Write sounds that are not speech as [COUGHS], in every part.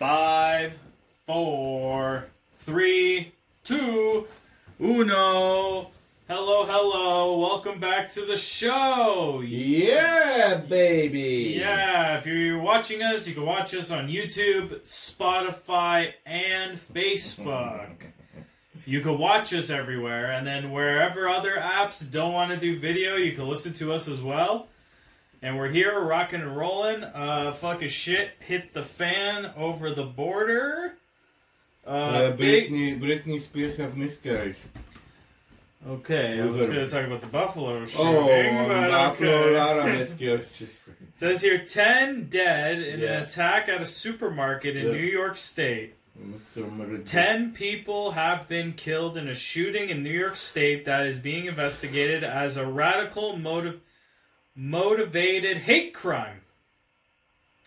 Five, four, three, two, uno. Hello, hello. Welcome back to the show. Yeah, baby. Yeah, if you're watching us, you can watch us on YouTube, Spotify, and Facebook. You can watch us everywhere, and then wherever other apps don't want to do video, you can listen to us as well. And we're here, rocking and rolling. Uh, fucking shit hit the fan over the border. Uh, Uh, big. Britney, Britney Spears have miscarriage. Okay, I was going to talk about the Buffalo shooting. Oh, Buffalo okay. Lara miscarriage. [LAUGHS] Says here 10 dead in Yeah. an attack at a supermarket in Yeah. New York State. It's so mad- 10 people have been killed in a shooting in New York State that is being investigated as a radical motive, motivated hate crime.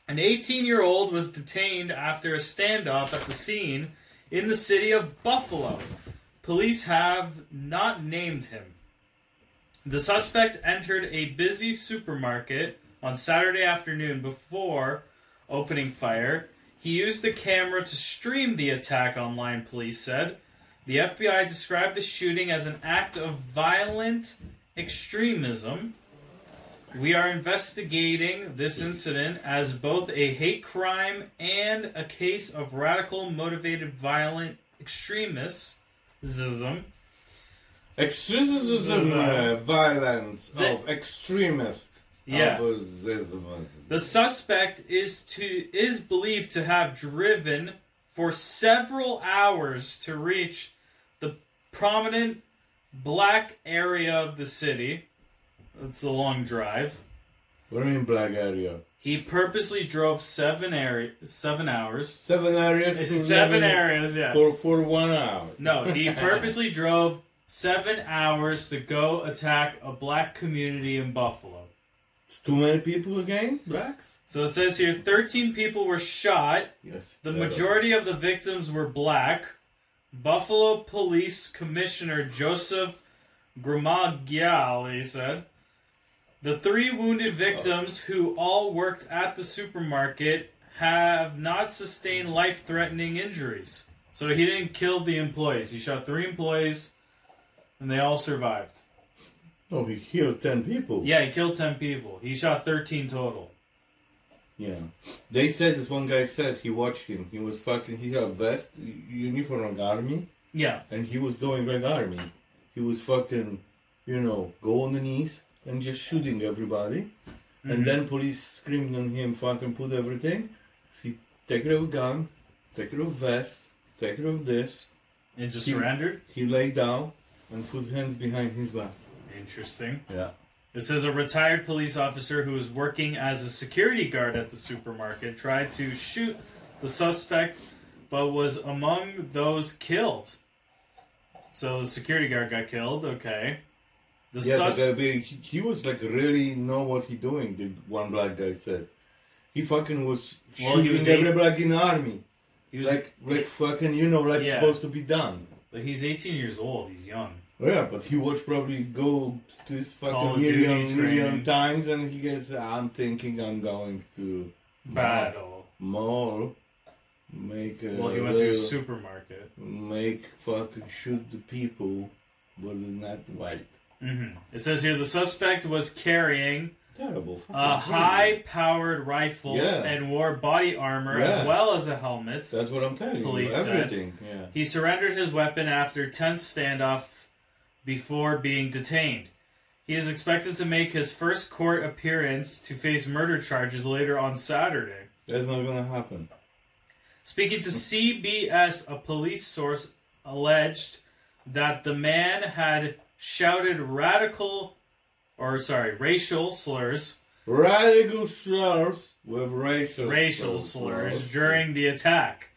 An 18 year old was detained after a standoff at the scene in the city of Buffalo. Police have not named him. The suspect entered a busy supermarket on Saturday afternoon before opening fire. He used the camera to stream the attack online, police said. The FBI described the shooting as an act of violent extremism. We are investigating this incident as both a hate crime and a case of radical motivated violent extremism. Extremism, uh, violence The- of extremist. Yeah. The suspect is to is believed to have driven for several hours to reach the prominent black area of the city. It's a long drive. What do you mean black area? He purposely drove seven area seven hours. Seven areas. It's seven areas, yeah. For, for one hour. No, [LAUGHS] he purposely drove seven hours to go attack a black community in Buffalo. It's too many people again? Blacks? So it says here 13 people were shot Yes. The majority of the victims were black. Buffalo Police Commissioner Joseph Gramaglia said. The three wounded victims, who all worked at the supermarket, have not sustained life threatening injuries. So he didn't kill the employees. He shot three employees, and they all survived. Oh, he killed 10 people. Yeah, he killed 10 people. He shot 13 total. Yeah. They said, this one guy said, he watched him. He was fucking, he had a vest, uniform army, Yeah. and he was going like army. He was fucking, you know, go on the knees and just shooting everybody. Mhm. And then police screamed on him, fucking put everything. He take it off gun, take it off vest, take it off this. And just He- surrendered. He lay down and put hands behind his back. Interesting. Yeah. It says a retired police officer who was working as a security guard at the supermarket tried to shoot the suspect, but was among those killed. So the security guard got killed. Okay. The Yeah, but, sus- he, he was like really know what he doing. The one black guy said, he fucking was Well, he shooting was every eight- black in the army, he was like like fucking you know like Yeah. supposed to be done. But he's 18 years old. He's young. Oh, yeah, but he watched probably go this Call fucking of Duty million training. times, and he goes, I'm thinking I'm going to Battle. mall, make a Well, he went to a supermarket. make fucking shoot the people, but not white. Hmm It says here the suspect was carrying Terrible. a high-powered rifle Yeah. and wore body armor as Yeah. well as a helmet. That's what I'm telling Police you. said. Everything. Yeah. He surrendered his weapon after tense standoff before being detained. He is expected to make his first court appearance to face murder charges later on Saturday. That's not gonna happen. Speaking to CBS, a police source alleged that the man had shouted radical or sorry, racial slurs, Radical slurs with racial racial slurs during the attack.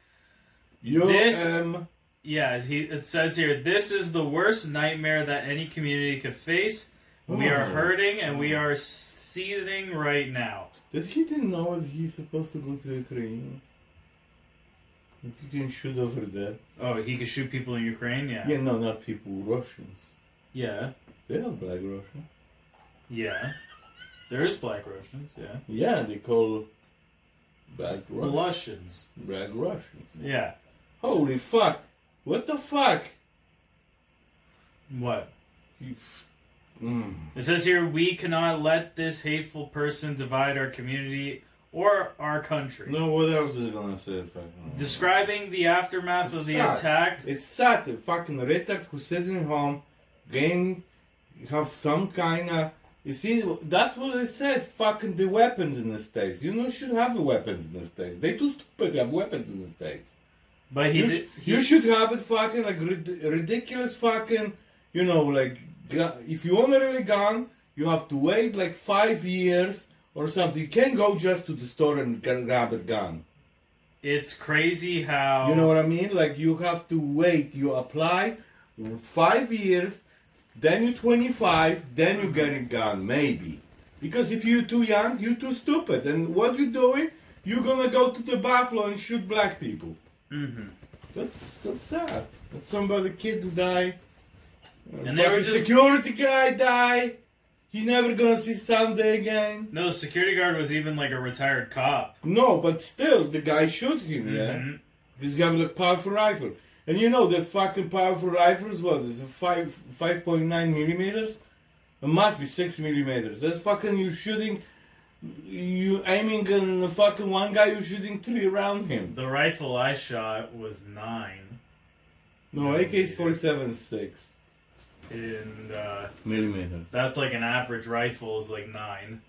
You This- am Yeah, he, it says here, this is the worst nightmare that any community could face. We are Oh. hurting and we are seething right now. that he didn't know that he's supposed to go to Ukraine. You can shoot over there. Oh, he can shoot people in Ukraine? Yeah. Yeah, no, not people, Russians. Yeah. They are black Russian. Yeah. There is black Russians, yeah. Yeah, they call Black Russians. Russians. Black Russians. Yeah. Holy fuck! What the fuck? What? You, mm. It says here we cannot let this hateful person divide our community or our country. No, what else is it gonna say? Describing the aftermath of the attack, It's sad. The fucking retard who's sitting home, gain, have some kind of. You see, that's what they said. Fucking the weapons in the states. You know, should have the weapons in the states. They too stupid to have weapons in the states. but he you, did. He, you should have it fucking like rid- ridiculous fucking. You know, like if you want a really gun, you have to wait like five years or something. You can't go just to the store and gra- grab a gun. it's crazy how You know what I mean? Like you have to wait. You apply five years, then you're 25, then you get a gun, maybe. Because if you're too young, you're too stupid. And what you're doing? You're gonna go to the Buffalo and shoot black people. Mhm. That's that's sad. That's somebody kid who died. And were just- security guy die. He never gonna see Sunday again. No, the security guard was even like a retired cop. No, but still, the guy shoot him. Yeah. Mhm. He's got a powerful rifle. And you know that fucking powerful rifles, what is it, five five point nine millimeters? It must be six millimeters. That's fucking you shooting you aiming on the fucking one guy, you shooting three around him. The rifle I shot was nine, No, AK is forty seven six and uh, millimeters. that's like an average rifle is like nine.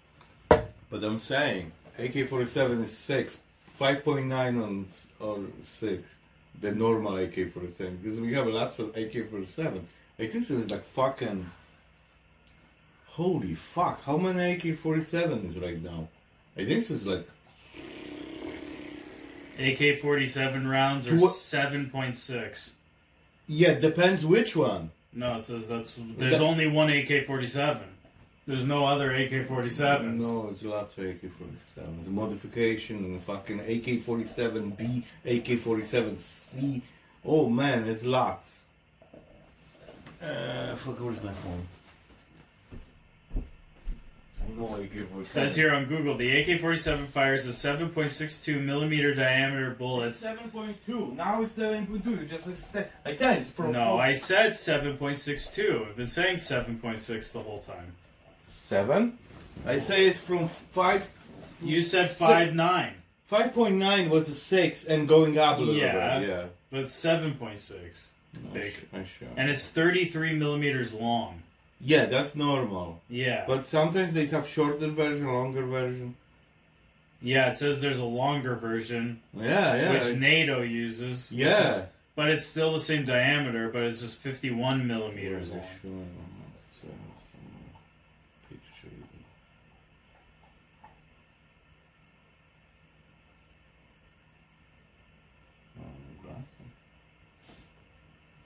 But I'm saying AK forty seven is six. Five point nine on or six. The normal AK forty seven. Because we have lots of AK forty seven. I think so it's like fucking Holy fuck, how many AK forty seven is right now? I think it's like AK forty seven rounds are seven point six. Yeah, depends which one. No, it says that's there's That- only one AK forty seven. There's no other AK forty sevens. No, it's lots of AK forty seven. It's a modification and a fucking AK forty seven B, AK forty seven C. Oh man, it's lots. Uh, fuck, where's my phone? No Says here on Google, the AK-47 fires a 7.62 millimeter diameter point two. Now it's seven point two. You just said. You, it's from No, I said 7.62. I've been saying 7.6 the whole time. Seven. I say it's from five. You said six- 5.9, Five point nine was a six and going up a little Yeah. bit. Yeah. but it's 7.6. Big. I sure. And it's 33 millimeters long. Yeah, that's normal. Yeah. But sometimes they have shorter version, longer version. Yeah, it says there's a longer version, Yeah, yeah. which NATO uses. which yeah. is- but it's still the same diameter, but it's just 51 millimeters long. Sure. So, some picture. Oh, glasses.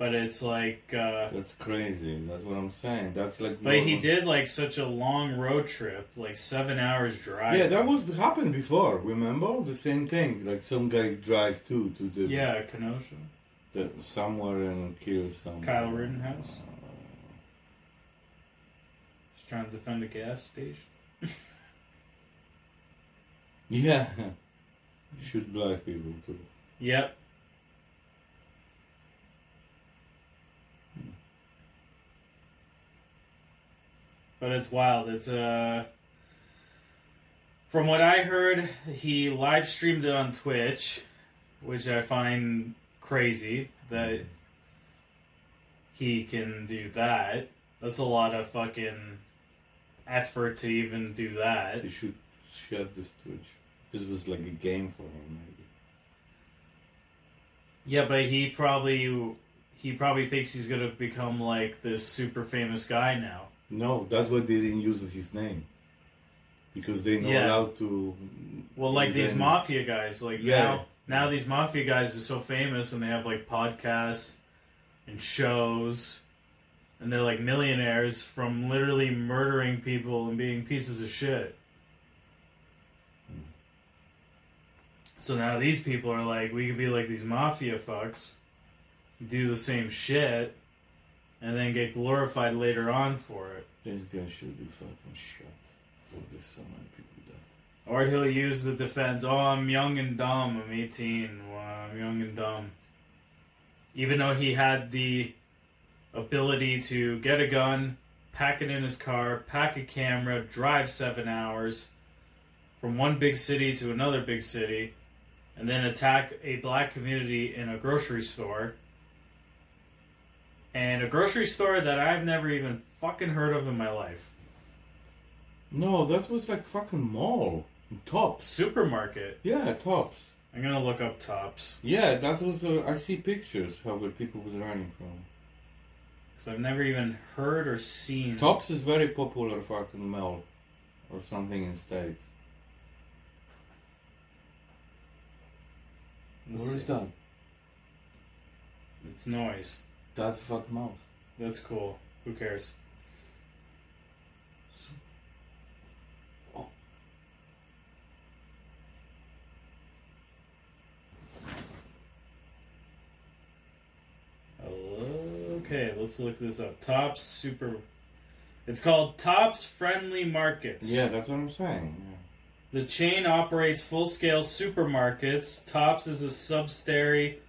But it's like. Uh, That's crazy. That's what I'm saying. That's like. but he did like such a long road trip, like seven hours drive. Yeah, that was happened before. Remember the same thing? Like some guy drive too to the, Yeah, Kenosha. the somewhere in kill some. Kyle Rittenhouse? Just trying to defend a gas station. [LAUGHS] Yeah. Shoot black people too. Yep. But it's wild. It's uh from what I heard, he live streamed it on Twitch, which I find crazy that he can do that. That's a lot of fucking effort to even do that. They should shut this Twitch. This was like a game for him, maybe. Yeah, but he probably he probably thinks he's gonna become like this super famous guy now. No, that's why they didn't use his name. Because they're not Yeah. allowed to. Well, like these mafia guys, like Yeah. now now these mafia guys are so famous and they have like podcasts and shows and they're like millionaires from literally murdering people and being pieces of shit. So now these people are like, we could be like these mafia fucks, do the same shit, and then get glorified later on for it. This guy should be fucking shot for this. So many people died. Or he'll use the defense, oh, I'm young and dumb, I'm 18, well, I'm young and dumb. Even though he had the ability to get a gun, pack it in his car, pack a camera, drive seven hours from one big city to another big city, and then attack a black community in a grocery store. And a grocery store that I've never even fucking heard of in my life. No, that was like fucking mall. Tops. Supermarket. Yeah, tops. I'm gonna look up tops. Yeah, that was. Uh, I see pictures how where people was running from. Because I've never even heard or seen. Tops is very popular fucking mall, or something in states. Let's Where is see. that? It's noise. That's a fucking mouse. That's cool. Who cares? Oh. Okay, let's look this up. Tops Super. It's called Tops Friendly Markets. Yeah, that's what I'm saying. The chain operates full scale supermarkets. Tops is a subsidiary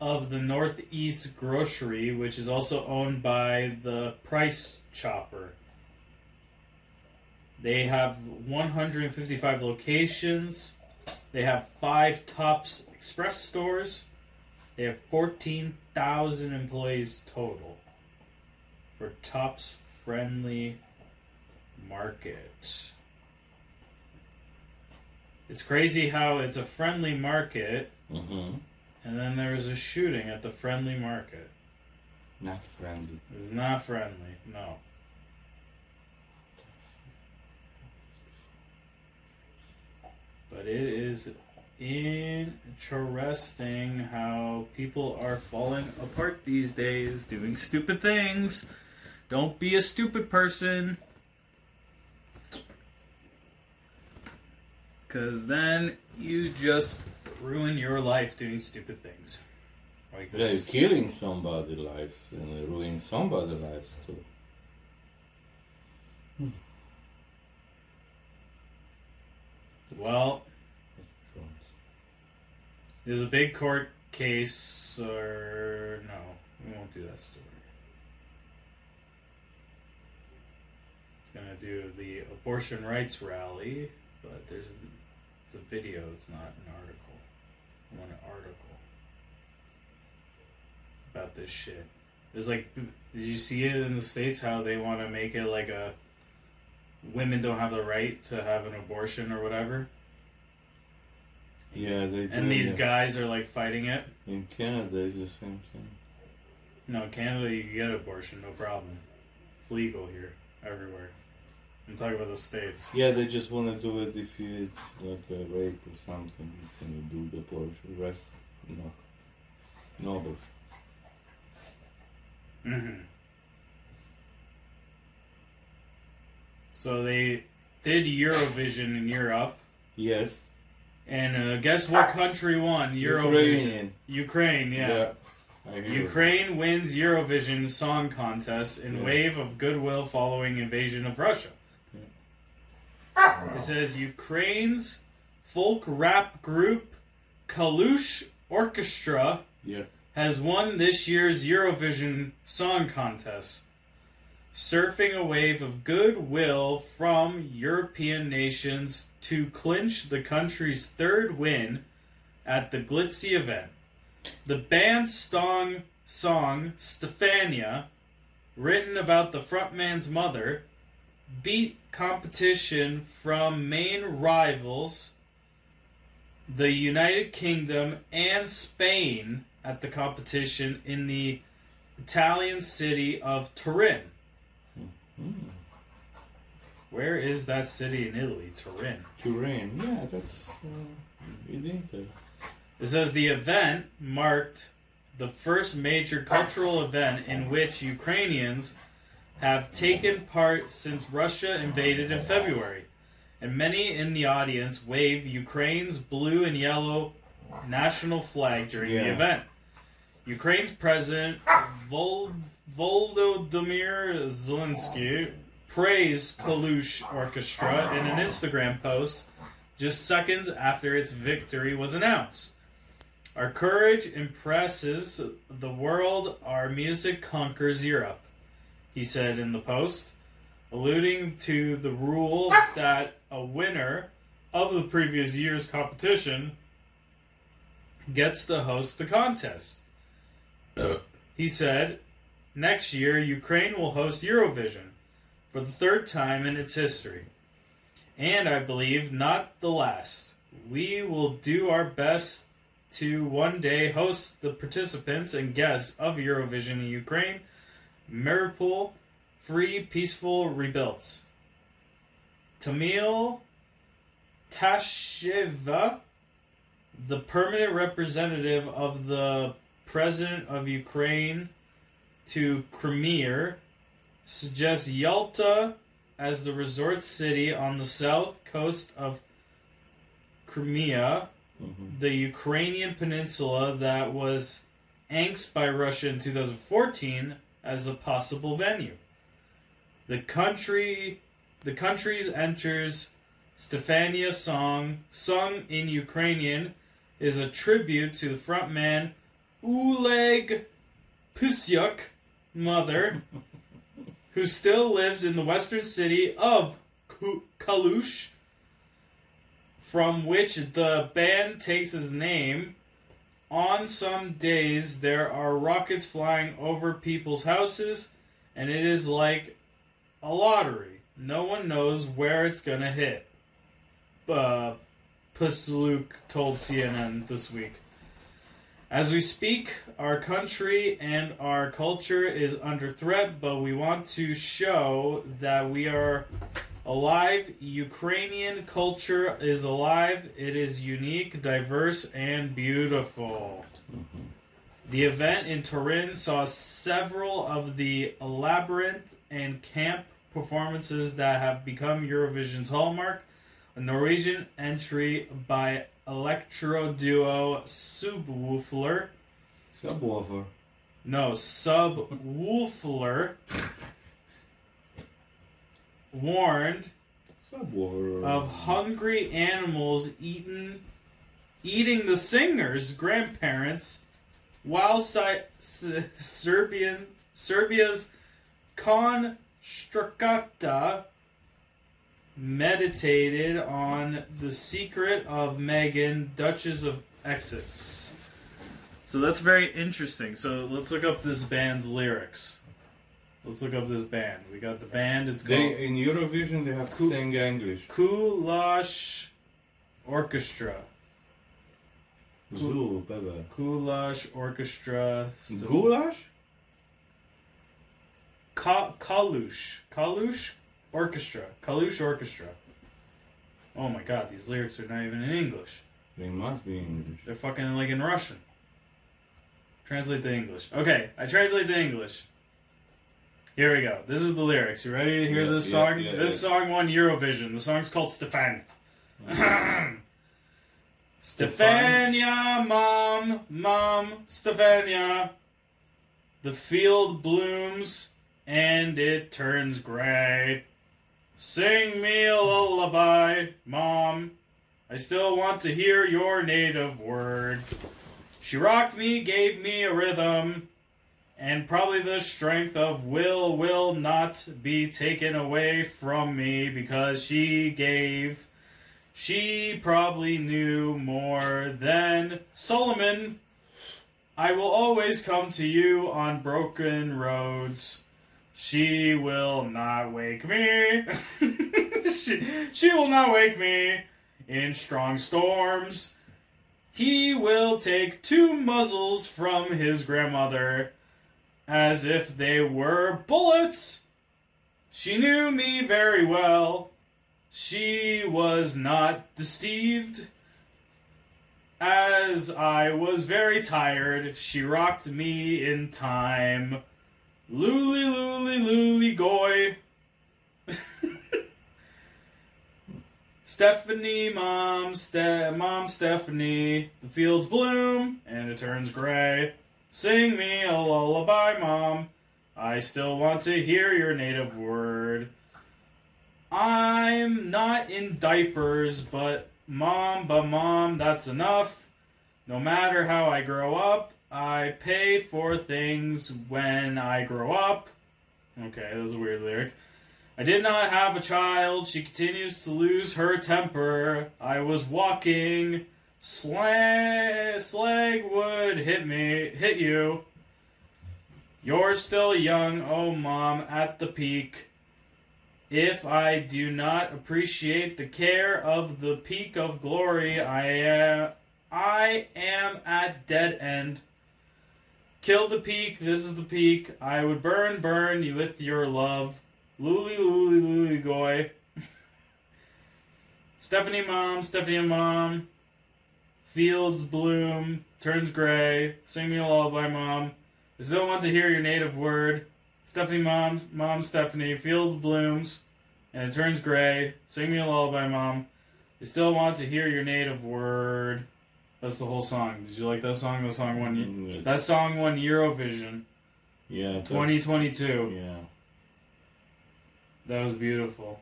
of the Northeast Grocery, which is also owned by the Price Chopper. They have 155 locations. They have five Tops Express stores. They have 14,000 employees total for Tops Friendly Market. It's crazy how it's a friendly market, Mm-hmm. And then there was a shooting at the friendly market. Not friendly. It's not friendly, no. But it is interesting how people are falling apart these days, doing stupid things. Don't be a stupid person. Because then you just ruin your life doing stupid things. Like Yeah, you're killing somebody's lives and ruining somebody's lives too. Well, There's a big court case, or no, we won't do that story. It's gonna do the abortion rights rally, but there's it's a video. It's not an article. Want an article about this shit. There's like, did you see it in the states how they want to make it like a women don't have the right to have an abortion or whatever? Yeah, they do. And these it. guys are like fighting it. in Canada it's the same thing. No, Canada, you can get abortion, no problem. It's legal here, everywhere. I'm talking about the states. Yeah, they just want to do it if you it's like a rape or something. You can do the abortion. Rest, no, no abortion. hmm So they did Eurovision in Europe, Yes, and uh, guess what country won Eurovision? Ukrainian. Ukraine, yeah. Hear Ukraine wins Eurovision Song Contest in Yeah. wave of goodwill following invasion of Russia. It says Ukraine's folk rap group Kalush Orchestra Yeah. has won this year's Eurovision Song Contest, surfing a wave of goodwill from European nations to clinch the country's third win at the glitzy event. The band's song, song Stefania, written about the frontman's mother, beat competition from main rivals the United Kingdom and Spain at the competition in the Italian city of Turin. Mm. Where is that city in Italy? Turin. Turin. Yeah, that's uh, in Italy. It says the event marked the first major cultural event in which Ukrainians have taken part since Russia invaded in February. And many in the audience wave Ukraine's blue and yellow national flag during the event. Ukraine's president Vol- Volodymyr Zelensky praised Kalush Orchestra in an Instagram post just seconds after its victory was announced. Our courage impresses the world, our music conquers Europe, he said in the post, alluding to the rule ah! that a winner of the previous year's competition gets to host the contest. [COUGHS] he said, Next year, Ukraine will host Eurovision for the third time in its history. And I believe not the last. We will do our best to one day host the participants and guests of Eurovision in Ukraine, Mariupol, free, peaceful, rebuilt. Tamil Tasheva, the permanent representative of the President of Ukraine to Crimea, suggests Yalta as the resort city on the south coast of Crimea, mm-hmm. the Ukrainian peninsula that was annexed by Russia in 2014 as a possible venue. The country the country's enters Stefania song sung in Ukrainian is a tribute to the frontman Oleg Pusyuk mother [LAUGHS] who still lives in the western city of Kalush from which the band takes its name. On some days, there are rockets flying over people's houses, and it is like a lottery. No one knows where it's gonna hit. Uh, Pusluk told CNN this week. As we speak, our country and our culture is under threat, but we want to show that we are alive. Ukrainian culture is alive. It is unique, diverse, and beautiful. Mm-hmm. The event in Turin saw several of the elaborate and camp performances that have become Eurovision's hallmark. A Norwegian entry by electro duo Subwoolfer. Subwoofer. No, Subwoolfer [LAUGHS] warned of hungry animals eaten, eating the singer's grandparents while si- S- Serbian Serbia's Konstrakta meditated on the secret of Meghan, Duchess of Essex. So that's very interesting. So let's look up this band's lyrics. Let's look up this band. We got the band. It's called They, in Eurovision, they have to sing English. Kulash Orchestra. Zoo, baby. Kulash Orchestra. Goulash? Ka- Kalush. Kalush Orchestra. Kalush Orchestra. Oh my god, these lyrics are not even in English. They must be in English. They're fucking like in Russian. Translate to English. Okay, I translate to English. Here we go. This is the lyrics. You ready to hear Yeah, this yeah, song? yeah, this song won Eurovision. The song's called Stefan. Mm-hmm. [CLEARS THROAT] Stefania, mom, mom, Stefania. The field blooms and it turns gray. Sing me a lullaby, mom. I still want to hear your native word. She rocked me, gave me a rhythm, and probably the strength of will will not be taken away from me because she gave. She probably knew more than Solomon. I will always come to you on broken roads. She will not wake me. [LAUGHS] she, she will not wake me in strong storms. He will take two muzzles from his grandmother as if they were bullets. She knew me very well. She was not deceived. As I was very tired, she rocked me in time. Luli, luli, luli, goy. Stephanie, mom, Ste- mom, Stephanie. The fields bloom and it turns gray. Sing me a lullaby, mom. I still want to hear your native word. I'm not in diapers, but Mom, but mom, that's enough. No matter how I grow up, I pay for things when I grow up. Okay, that was a weird lyric. I did not have a child. She continues to lose her temper. I was walking. Slag, slag would hit me, hit you. You're still young, oh mom, at the peak. If I do not appreciate the care of the peak of glory, I am, I am at dead end. Kill the peak, this is the peak. I would burn, burn you with your love. Luli, luli, luli, goy. [LAUGHS] Stephanie mom, Stephanie mom. Fields bloom, turns gray. Sing me a lullaby, mom. I still want to hear your native word. Stephanie mom, mom Stephanie. Fields blooms, and it turns gray. Sing me a lullaby, mom. I still want to hear your native word. That's the whole song. Did you like that song? The song won. Mm, That song won Eurovision yeah, 2022. Yeah. That was beautiful.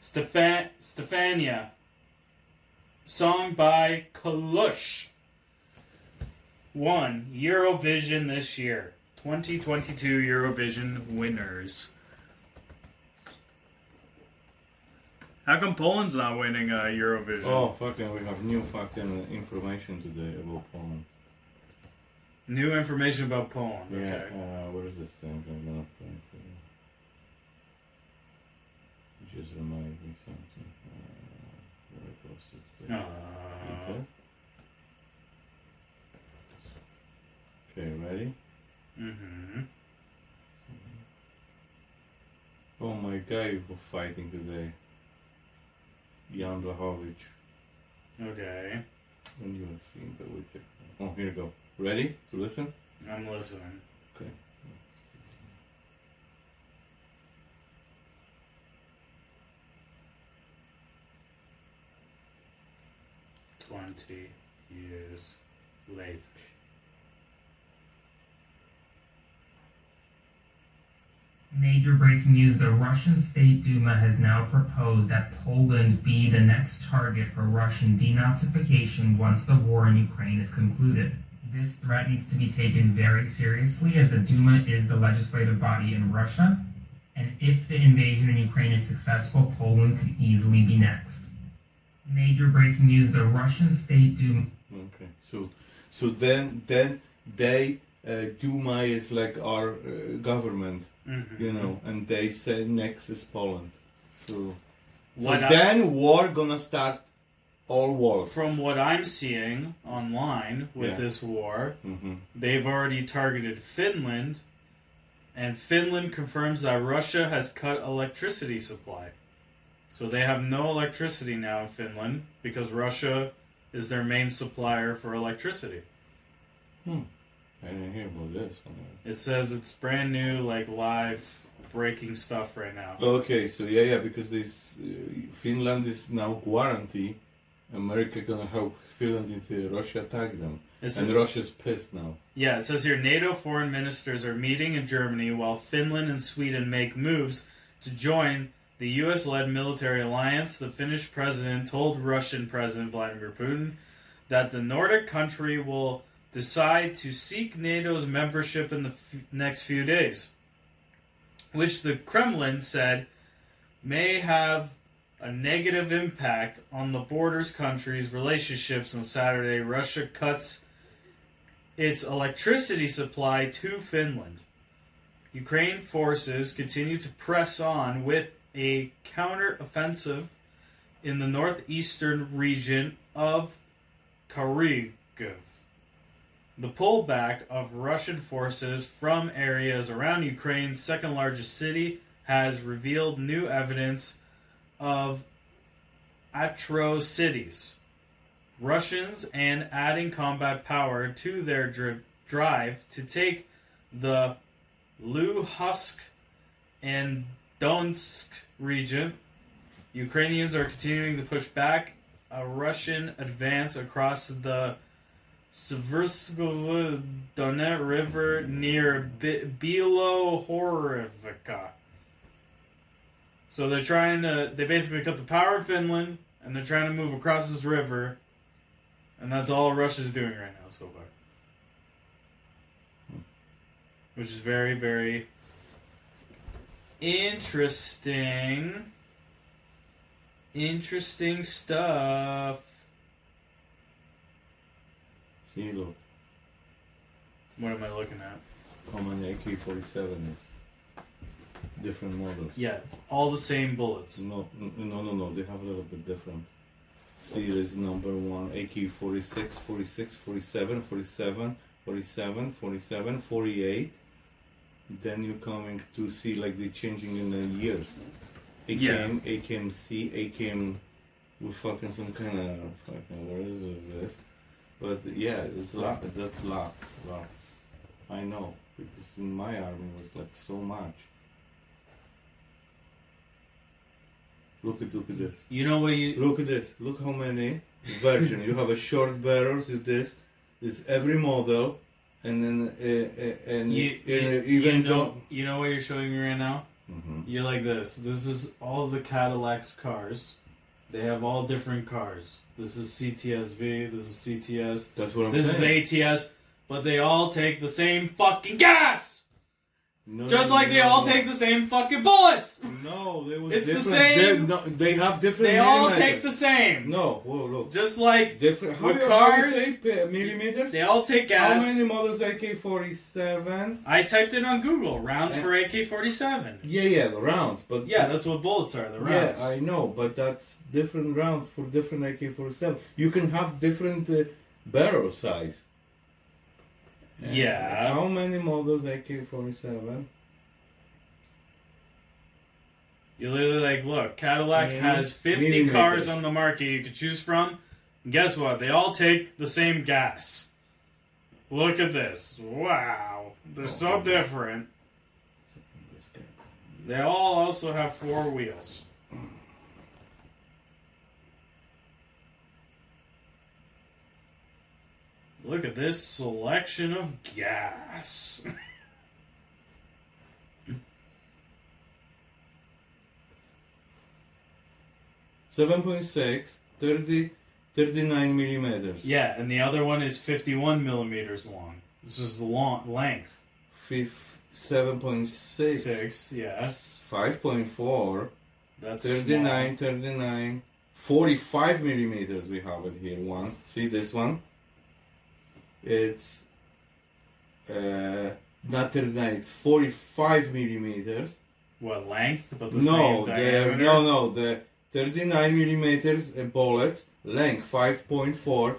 Stefan Stefania. Song by Kalush. Won Eurovision this year. 2022 Eurovision winners. How come Poland's not winning uh, Eurovision? Oh, fucking, we have new fucking information today about Poland. New information about Poland. Yeah, Okay. uh, what is this thing? I'm gonna play for you. It Just remind me something. Uh, where I posted today. Uh, Okay, ready? mhm. Oh my God, guy was fighting today. Jan Blachowicz. Okay. When you have seen the wait. Oh, here you go. Ready to listen? I'm listening. Okay. 20 years later. Major breaking news the Russian State Duma has now proposed that Poland be the next target for Russian denazification once the war in Ukraine is concluded. This threat needs to be taken very seriously as the Duma is the legislative body in Russia, and if the invasion in Ukraine is successful, Poland could easily be next. Major breaking news the Russian State Duma. Okay. So, so then, then they uh, Duma is like our uh, government, Mhm. you know, and they say next is Poland. So, so I- then war gonna start all war. From what I'm seeing online with Yeah. this war, hmm they've already targeted Finland, and Finland confirms that Russia has cut electricity supply. So they have no electricity now in Finland because Russia is their main supplier for electricity. I didn't hear about this. It says it's brand new, like live breaking stuff right now. Okay, so yeah, yeah, because this uh, Finland is now guarantee America gonna help Finland if Russia attack them, It's and Russia's pissed now. Yeah, it says here NATO foreign ministers are meeting in Germany while Finland and Sweden make moves to join the US led military alliance. The Finnish president told Russian President Vladimir Putin that the Nordic country will decide to seek NATO's membership in the f- next few days, which the Kremlin said may have a negative impact on the borders countries' relationships. On Saturday, Russia cuts its electricity supply to Finland. Ukraine forces continue to press on with a counter-offensive in the northeastern region of Kharkiv. The pullback of Russian forces from areas around Ukraine's second largest city has revealed new evidence of atrocities. Russians and adding combat power to their dri- drive to take the Luhansk and Donetsk region. Ukrainians are continuing to push back a Russian advance across the Seversky Donets River near Bi- Bilohorivka. So they're trying to. They basically cut the power in Finland, and they're trying to move across this river, and that's all Russia's doing right now so far. Which is very, very interesting. Interesting stuff. See, look, What am I looking at? how many AK-47 is. Different models. Yeah, all the same bullets. No, no, no, no. They have a little bit different. See, Series number one, AK 46, 46, 47, 47, 47, 47, 48. Then you're coming to see like they changing in the years. AKM, AKMC, AKM with fucking some kind of fucking, where is this? But yeah, it's a lot, that's lots, lots. I know, because in my army it was like so much. Look at, look at this. You know what you Look at this. Look how many version. you have a short barrels with this. It's every model, and then uh, uh, and you, you, even you know you know what you're showing me right now? Mhm. You're like this. This is all the Cadillac's cars. They have all different cars. This is CTSV. This is CTS. That's what I'm This saying. This is ATS. But they all take the same fucking gas. No, Just like they no, all take the same fucking bullets. No, they was It's the different. same- They, no, they have different. They all take the same. No, whoa, look. Just like Different. How With you, how you cars, say millimeters? they all take gas. How many models AK-47? I typed it on Google. Rounds Eh. for AK-47. Yeah, yeah, the rounds, but Yeah, that's what bullets are. The rounds. Yeah, I know, but that's different rounds for different AK-47. You can have different uh, barrel size. And Yeah. How many models AK-47? You literally like, look, Cadillac Mm, has 50 millimeters. cars on the market you could choose from. And guess what? They all take the same gas. Look at this. Wow. They're so Oh. different. They all also have four wheels. Look at this selection of gas. [LAUGHS] Seven point six, 30, 39 millimeters. yeah, and the other one is 51 millimeters long. This is the long length. Fif- 7.6. Six, yeah. 5.4. That's 39, 39, 45 millimeters. We have it here. One. See this one? It's uh, not 39. It's 45 millimeters. What length? But the No, same the no, no. The 39 millimeters uh, bullet length 5.4.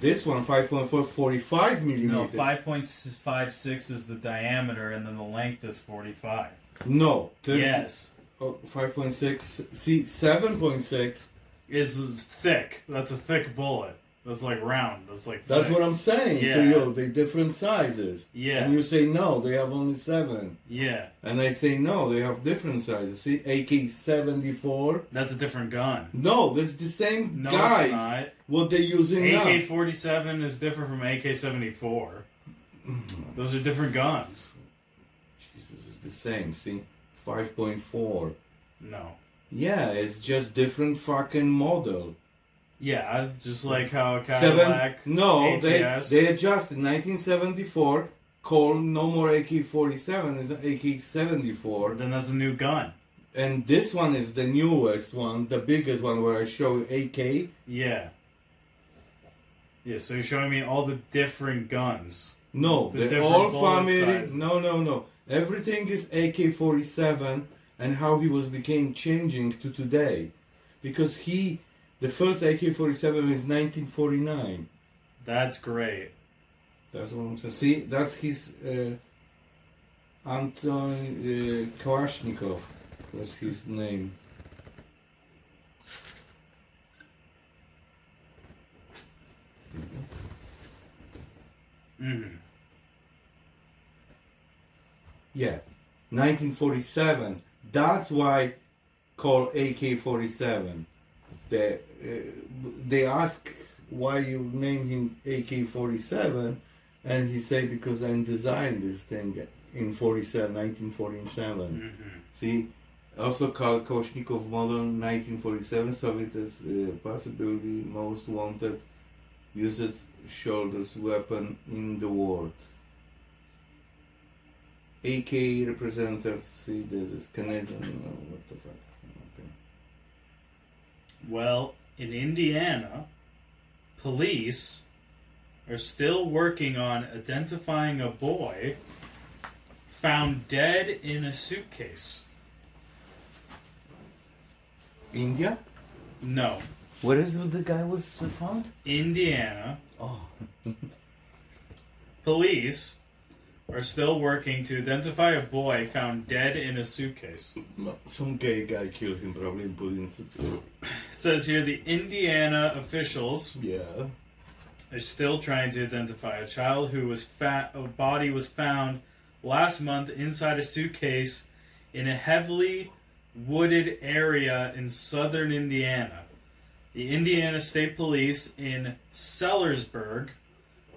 This one 5.4, 45 millimeters No, millimeters. five point five six is the diameter, and then the length is forty five. No, 30, Yes, oh, 5.6. See, 7.6. is thick. That's a thick bullet. That's like round. That's like That's thick. what I'm saying Yeah. to you. They different sizes. Yeah, And you say no, they have only seven. yeah. And I say no, they have different sizes. See, AK seventy four. That's a different gun. No, that's the same No, guys. What they're using AK now. forty seven is different from AK seventy four. [CLEARS THROAT] Those are different guns. Jesus, it's the same. See, five point four. No. Yeah, it's just different fucking model. Yeah, just like how a Seven. Cadillac. No, they ATS. they adjusted. Nineteen seventy four. Called no more AK forty seven. It's AK seventy four. Then that's a new gun. And this one is the newest one, the biggest one where I show you AK. Yeah. Yeah, so you're showing me all the different guns. No, The they're all family. sizes. No, no, no. Everything is AK-47 and how he was became changing to today, because he, the first AK-47 is 1949. That's great. That's what I'm saying. See, that's his uh, Anton uh, Kalashnikov. That's his name. hmm Yeah, 1947. That's why called AK-47. They uh, they ask why you name him AK-47, and he say because I designed this thing in 47, 1947. hmm See, Also called Kalashnikov model 1947 Soviet as uh, possibly most wanted used shoulders weapon in the world. AK representative see this is Canadian. No, what the fuck? Well, in Indiana, police are still working on identifying a boy found dead in a suitcase. India? No, Where is the guy was found? Indiana Oh, [LAUGHS] police are still working to identify a boy found dead in a suitcase. some gay guy killed him probably in. It says here the Indiana officials Yeah. are still trying to identify a child who was fat. A body was found last month inside a suitcase in a heavily wooded area in southern Indiana. The Indiana State Police in Sellersburg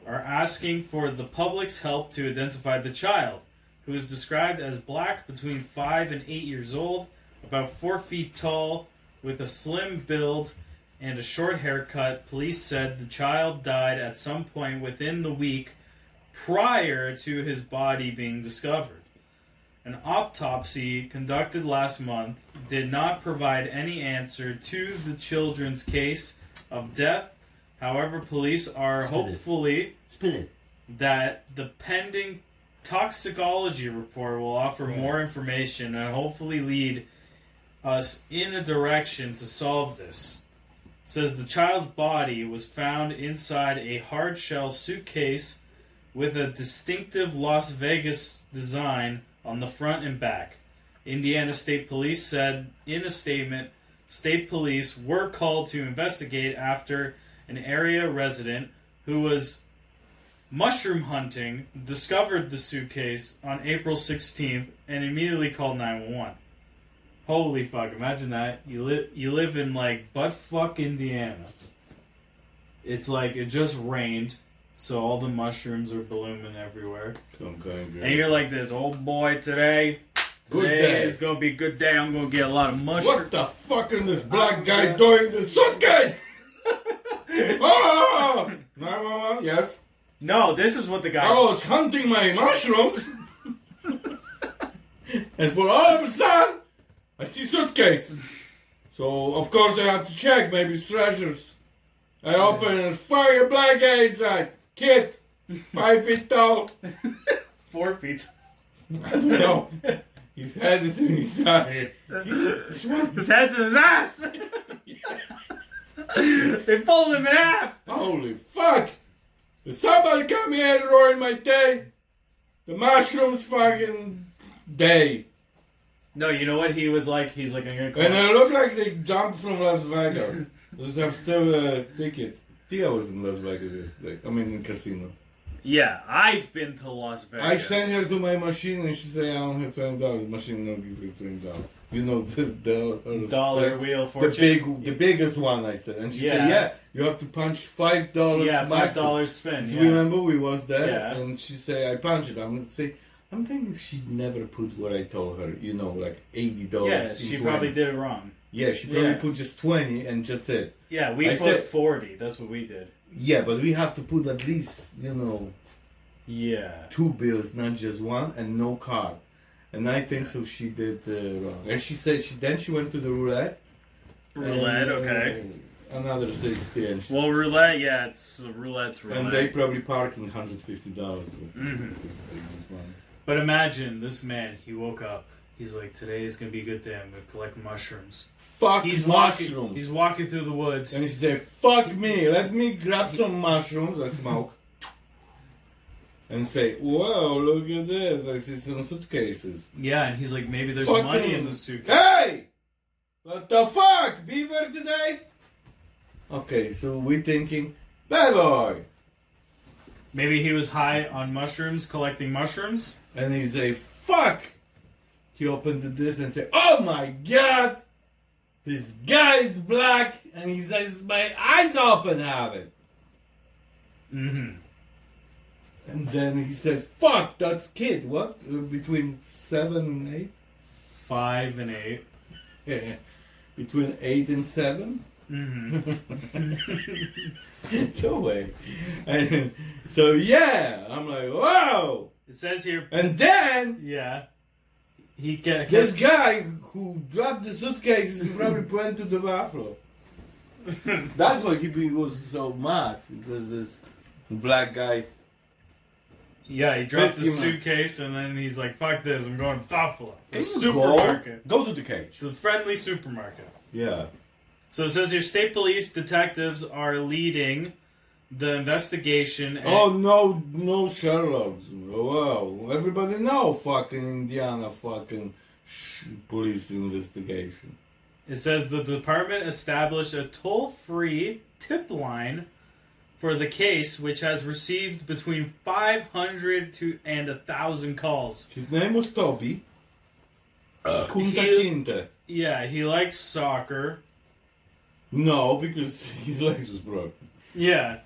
are asking for the public's help to identify the child, who is described as black between 5 and 8 years old, about 4 feet tall, with a slim build and a short haircut. Police said the child died at some point within the week prior to his body being discovered. An autopsy conducted last month did not provide any answer to the children's case of death. However, police are Spit it. hopefully Spin it. that the pending toxicology report will offer Yeah. more information and hopefully lead us in a direction to solve this. It says the child's body was found inside a hard shell suitcase with a distinctive Las Vegas design on the front and back. Indiana State Police said in a statement state police were called to investigate after an area resident who was mushroom hunting discovered the suitcase on April 16th and immediately called 911. Holy fuck, imagine that. You live you live in like buttfuck Indiana. It's like it just rained, so all the mushrooms are blooming everywhere. Kind of And you're like this, old boy, today Good today day. is gonna be a good day. I'm gonna get a lot of mushrooms. What the fuck is this black guy doing in the suitcase? [LAUGHS] Ah! oh! 911, yes. No, this is what the guy I was hunting my mushrooms. [LAUGHS] and for all of a sudden, I see suitcase. So, of course, I have to check. Maybe it's treasures. I open and fire black inside. Kid, five feet tall. [LAUGHS] four feet. I don't know. His head is in his eye. What? His head's in his ass. [LAUGHS] they folded him in half. Holy fuck! Did somebody come here and ruin my day? The mushrooms fucking day. No, you know what he was like? He's like, I'm gonna call. And it looked like they jumped from Las Vegas. Those have still uh, tickets. Tia was in Las Vegas yesterday. I mean, in casino. yeah, I've been to Las Vegas. I sent her to my machine and she said, I don't have $20. Machine no give you $20. You know, the, uh, the dollar spec- wheel The big, the biggest one, I said. And she Yeah. said, yeah, you have to punch $5 yeah, five maximum." dollars spin. Yeah. remember we was there Yeah. and she say I punch it. I'm gonna say I'm thinking she never put what I told her, you know, like eighty dollars. yeah, she probably did it wrong. Yeah, she probably Yeah. put just twenty and just it. Yeah, we I put said- forty. That's what we did. Yeah, but we have to put at least, you know, Yeah. two bills, not just one, and no card. And I think so she did uh, wrong. And she said she then she went to the roulette. Roulette, and, uh, okay. Another sixty and, she, Well, roulette. Yeah, it's roulette's roulette. and they probably parking hundred fifty dollars. Mhm. But imagine this man. He woke up. He's like, today is gonna be a good day. I'm gonna collect mushrooms. Fuck He's mushrooms. walking. He's walking through the woods. And he said, fuck me, let me grab some mushrooms, I smoke. And say, whoa, look at this, I see some suitcases. Yeah, and he's like, maybe there's Fucking- money in the suitcase. Hey! What the fuck? Beaver today? Okay, so we're thinking, bad boy. Maybe he was high on mushrooms, collecting mushrooms. And he say, fuck! He opened this and say, oh my god! This guy is black, and he says, my eyes open have it. Mm-hmm. And then he said, fuck, that's kid. What? Uh, Between seven and eight? Five and eight. between eight and seven. [LAUGHS] hmm Go away. And so yeah, I'm like, wow. It says here, And then yeah, he ca- this guy who dropped the suitcase probably went to the buffalo. [LAUGHS] That's why he was so mad because this black guy. Yeah, he drops the Pissed him off. suitcase and then he's like, "Fuck this! I'm going to Buffalo, the Can you supermarket, Go? go to the cage. the friendly supermarket." Yeah. So it says here, state police detectives are leading the investigation. And Oh no, no Sherlock. Wow, everybody know fucking Indiana fucking sh- police investigation. It says the department established a toll-free tip line for the case, which has received between 500 to and a thousand calls. His name was Toby. Kunta he- Kinte. Yeah, he likes soccer. No, because [LAUGHS] his legs was broken. Yeah,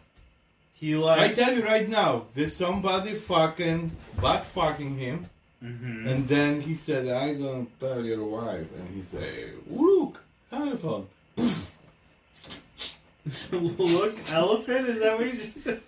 he like I tell you right now, there's somebody fucking butt fucking him, Mhm. and then he said, "I'm gonna tell your wife," and he said, "Look, telephone." [LAUGHS] [LAUGHS] Look, elephant. Is that what you just said?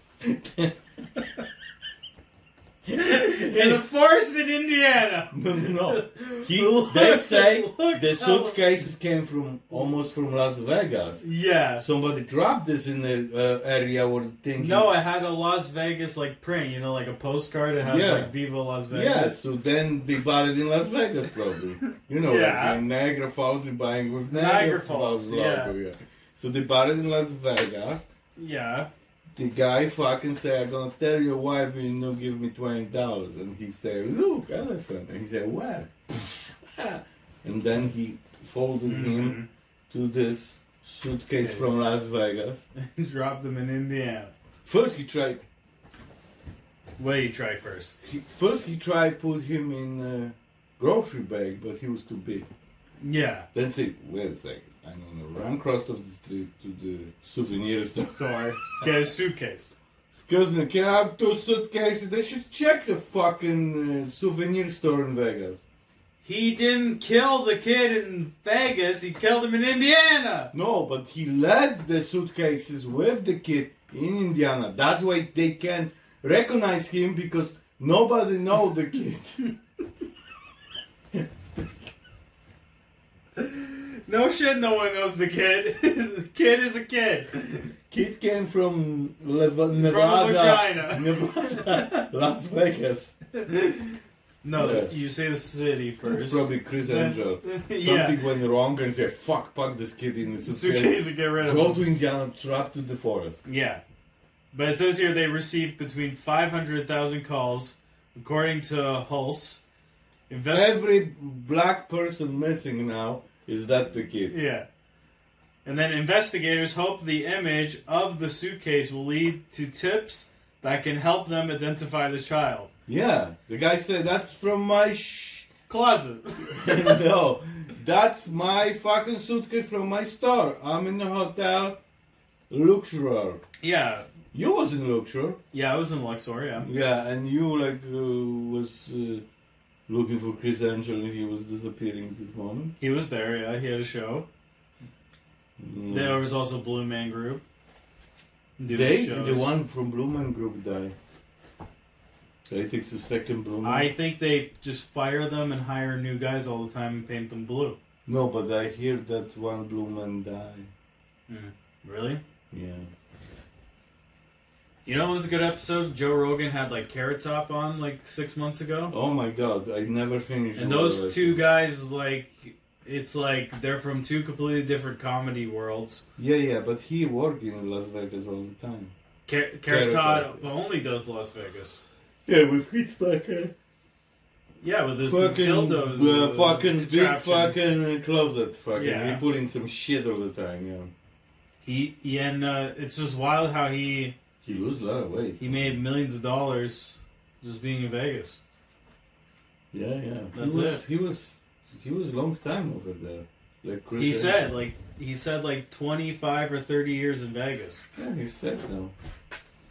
In the forest in Indiana. No, no, no. He, [LAUGHS] they say look, the suitcases came from almost from Las Vegas. Yeah. Somebody dropped this in the uh, area where thinking. No, I had a Las Vegas like print, you know, like a postcard. It has Yeah. like Viva Las Vegas. Yeah, so then they bought it in Las Vegas, probably. You know, Yeah. like in Niagara Falls, you're buying with Niagara, Niagara Falls, Falls, logo. Yeah. So they bought it in Las Vegas. Yeah. The guy fucking said, "I'm gonna tell your wife you no give me twenty dollars," and he said, "Look, elephant," and he said, "Where?" [LAUGHS] and then he folded mm-hmm. him to this suitcase Okay. from Las Vegas. [LAUGHS] And dropped him in Indiana. First, he tried. What do you try first? He, first, he tried put him in a grocery bag, but he was too big. Yeah. Then say, wait a second. I'm gonna run across of the street to the souvenir store. Store. Get a suitcase. Excuse me, can I have two suitcases? They should check the fucking uh, souvenir store in Vegas. He didn't kill the kid in Vegas. He killed him in Indiana. No, but he left the suitcases with the kid in Indiana. That way they can recognize him because nobody know the kid. [LAUGHS] No shit. No one knows the kid. the [LAUGHS] kid is a kid. Kid came from Leva- Nevada, vagina. [LAUGHS] Nevada, Las Vegas. No, Yeah. you say the city first. It's probably Chris Then- Angel. [LAUGHS] yeah. Something went wrong and said, fuck, pack this kid in the suitcase. Suitcase to get rid of. Go him. to Indiana, trap to the forest. Yeah. But it says here they received between 500,000 calls, according to Hulse. Invest- Every black person missing now is that the kid. yeah. And then investigators hope the image of the suitcase will lead to tips that can help them identify the child. Yeah, the guy said that's from my sh. Closet. [LAUGHS] [LAUGHS] no, that's my fucking suitcase from my store. I'm in the hotel, Luxor. yeah. You was in Luxor, Yeah, I was in Luxor, yeah. yeah, and you like uh, was uh, looking for Criss Angel, and he was disappearing at this moment. He was there, yeah. He had a show. Mm. There was also Blue Man Group. They, shows. the one from Blue Man Group, died. They takes the second Blue Man. I think they just fire them and hire new guys all the time and paint them blue. No, but I hear that one Blue Man died. Really? Yeah. You know, it was a good episode. Joe Rogan had like Carrot Top on like six months ago, Oh my god, I never finished. and those two guys like, it's like they're from two completely different comedy worlds. Yeah, yeah, but he working in Las Vegas all the time. Car- Carrot Top only does Las Vegas. Yeah, with his fucking Yeah, with this fucking dildos, uh, uh, fucking big fucking closet. Fucking, Yeah. he pulling some shit all the time. Yeah, He, he and uh, it's just wild how he he lose a lot of weight. he made millions of dollars just being in Vegas. Yeah, yeah. That's he was, it. He was he was long time over there. Like Chris He said like he said like twenty five or thirty years in Vegas. Yeah, he said no.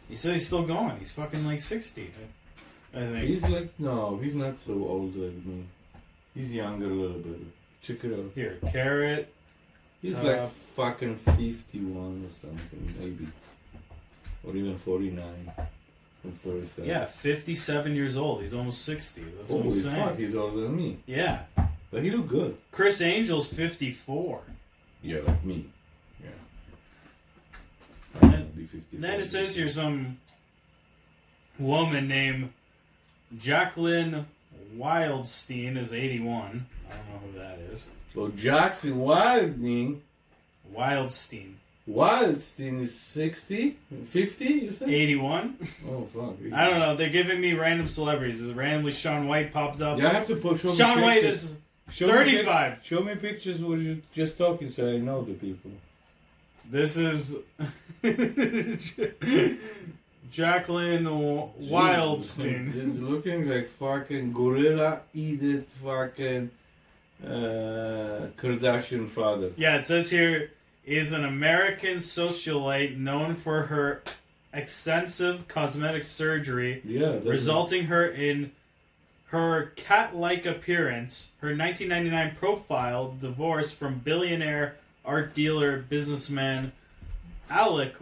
He said he's still going. He's fucking like sixty. I think. He's like no, he's not so old like me. He's younger a little bit. Check it out. Here, carrot. He's Top. like fucking 51 or something, maybe. Or even 49. From first time. Yeah, 57 years old. He's almost 60. That's what I'm Holy saying. fuck, he's older than me. Yeah. But he look good. Criss Angel's 54. Yeah, like me. Yeah. And I'll be 54. Then it says here some woman named Jacqueline Wildstein is 81. I don't know who that is. So Jackson Wilding, Wildstein. Wildstein is 60? 50, you said? 81? Oh, fuck. I don't know. They're giving me random celebrities. Is randomly Shaun White popped up? Yeah, I have to put show me Shaun White is Show me 35. Show me pictures where you're just talking so I know the people. This is [LAUGHS] Jacqueline Wildstein. [LAUGHS] Just looking like fucking gorilla Edith fucking uh, Kardashian father. Yeah, it says here is an American socialite known for her extensive cosmetic surgery, Yeah, resulting her in her cat-like appearance. Her 1999 profile divorce from billionaire art dealer businessman Alec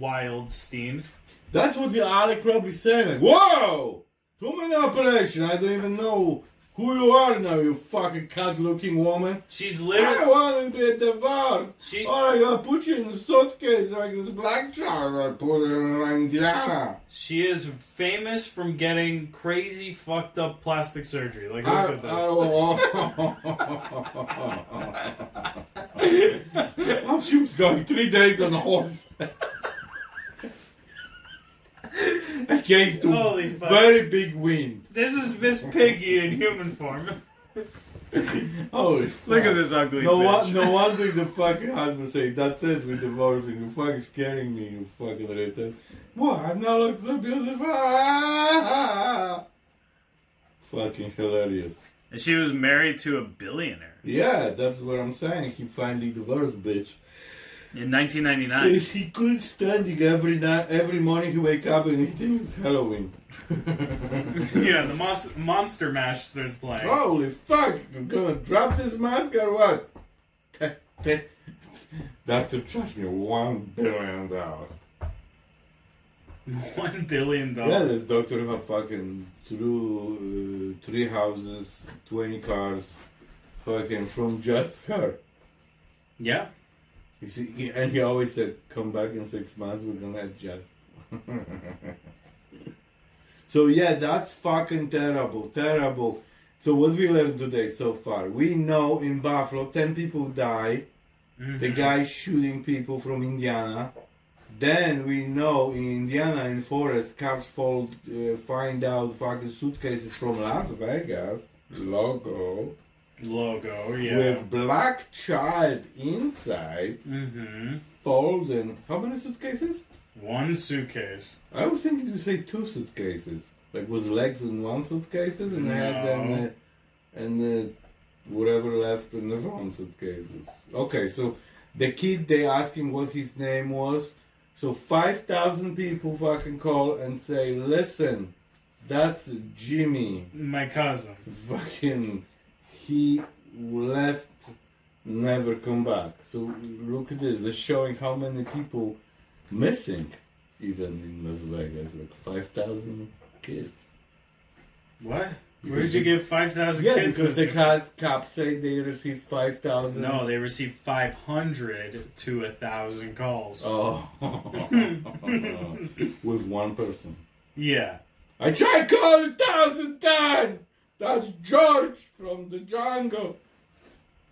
Wildstein. That's what the Alec probably saying. Like, whoa! Too many operation. I don't even know who you are now, you fucking cat-looking woman. She's literally. I want to get divorced. she Oh, I gotta put you in a suitcase like this black child I put in Indiana. she is famous from getting crazy fucked up plastic surgery. Like look I, at this. I, oh, she was going three days on the horse. [LAUGHS] [LAUGHS] Against the Holy fuck. very big wind. This is Miss Piggy in human form. [LAUGHS] Holy fuck. Look at this ugly No, bitch. one, no wonder the fucking husband say, that's it, we're divorcing. You're fucking scaring me, you fucking retard. What? I'm not look so beautiful. [LAUGHS] fucking hilarious. And she was married to a billionaire Yeah, that's what I'm saying. He finally divorced, bitch. In 1999. He couldn't standing every night, every morning he wake up and he thinks it's Halloween. [LAUGHS] yeah, the Mos- Monster Master's playing. Holy fuck! I'm gonna drop this mask or what? Doctor, charge me one billion dollars. [LAUGHS] One billion dollars. Yeah, dollars. this doctor who have fucking through uh, three houses, twenty cars, fucking from just her. Yeah. You see, and he always said, "Come back in six months. We're gonna adjust." [LAUGHS] so yeah, that's fucking terrible, terrible. So what we learned today so far, we know in Buffalo, ten people die. Mhm. The guy shooting people from Indiana. Then we know in Indiana, in forest, cops fold, uh, find out fucking suitcases from Las Vegas. Logo. Logo, yeah. With black child inside. mm-hmm. Folding. How many suitcases? One suitcase. I was thinking you say two suitcases. Like was legs in one suitcases and head and No. uh, and uh, whatever left in the front suitcases. Okay, so the kid they asking what his name was. So five thousand people fucking call and say, listen, that's Jimmy. My cousin. Fucking he left never come back. So look at this, they're showing how many people missing even in Las Vegas, like five thousand kids. What? Where did you they- get 5,000 Yeah, kids? because the cat cops say they received five thousand. No, they received 500 to 1,000 calls. Oh, [LAUGHS] with one person. Yeah. I tried calling a thousand times. That's George from the jungle.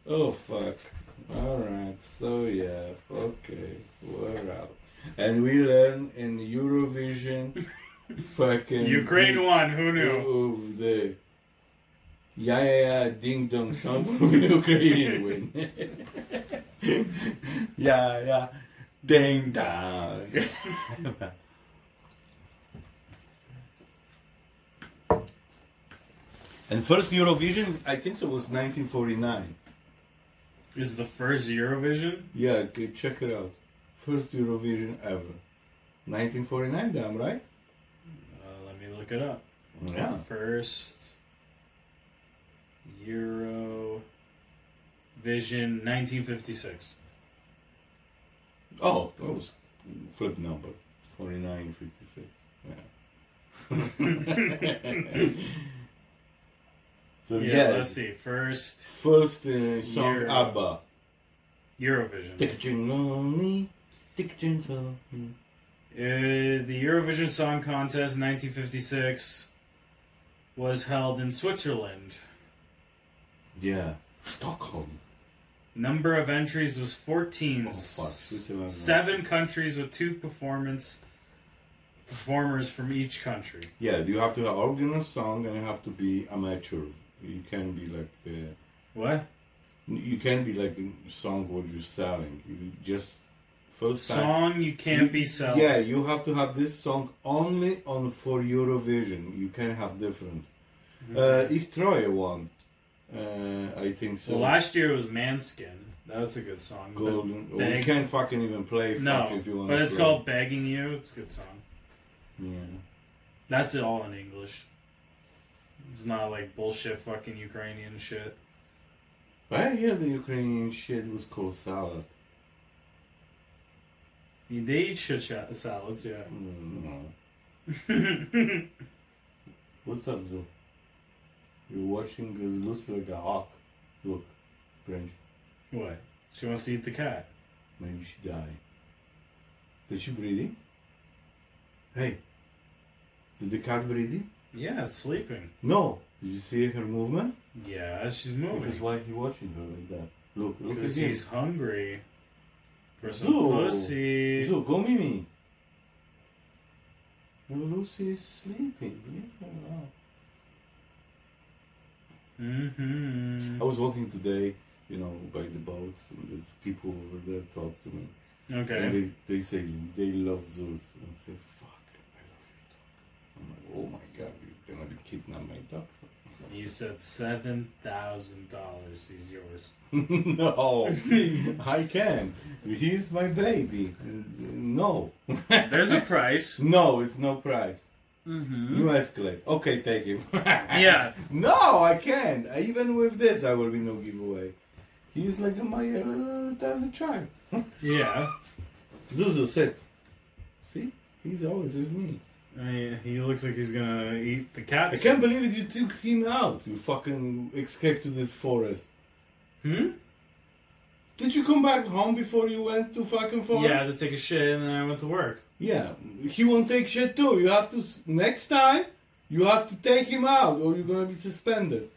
Oh fuck. All right. So yeah. Okay. We're out. And we learn in Eurovision. [LAUGHS] fucking. Ukraine won, who knew? Of the. Yeah, yeah, yeah, ding dong song from [LAUGHS] Ukraine win. [LAUGHS] yeah, yeah, ding dong. And first Eurovision, I think so, was 1949. Is the first Eurovision? Yeah, check it out. First Eurovision ever. 1949, damn right? Uh, let me look it up. Yeah. First Eurovision 1956. Oh, that was flip number. 4956. Yeah. [LAUGHS] [LAUGHS] so Yeah, yeah, let's see. First, first uh, song Year. ABBA. Eurovision. Take a drink on me, take a drink on me. Uh, the Eurovision Song Contest 1956 was held in Switzerland. Yeah, Stockholm. Number of entries was 14. Oh. Seven countries with two performance performers from each country. Yeah, you have to have original song and you have to be amateur. You can be like, uh, What? you can be like a song what you're selling. You just first time. Song you can't be selling. Yeah, you have to have this song only on for Eurovision. You can have different. Mm-hmm. Uh, Ich treue one. Uh, I think so. Well, last year it was Måneskin. That's a good song. Golden. well, Beg- you can't fucking even play. No, if you want. but it's play. called Begging You. It's a good song. Yeah. That's it all in English. It's not like bullshit fucking Ukrainian shit. I hear the Ukrainian shit was called salad. They eat shit sha- salads, yeah. Mm, no. [LAUGHS] What's up, Zo? You're watching uh, Lucy like a hawk. Look, Grinch. what? She wants to eat the cat. Maybe she died. Did she breathing? Hey, did the cat breathing? Yeah, it's sleeping. No. Did you see her movement? Yeah, she's Because moving. why he watching her like that? Look, look Because again. he's hungry for some Zoo. pussy. Go Mimi. Lucy is sleeping. Leave her alone. Mm-hmm. I was walking today, you know, by the boat, and there's people over there talk to me. Okay. And they, they say they love zoos. And I say, fuck, I love your dog. I'm like, oh my god, you're gonna be kidnapping my dog. You said seven thousand dollars is yours. [LAUGHS] no, I can. He's my baby. No. There's a price. [LAUGHS] No, it's no price. Mm-hmm. You escalate. Okay, take him. [LAUGHS] Yeah. No, I can't. Even with this, I will be no giveaway. He's like my uh, little child. Yeah. Zuzu said, see, he's always with me. I he looks like he's gonna eat the cat. I can't believe it. You took him out. You fucking escaped to this forest. Hmm? Did you come back home before you went to fucking forest? Yeah, I had to take a shit and then I went to work. Yeah, he won't take shit too. You have to next time. You have to take him out, or you're gonna be suspended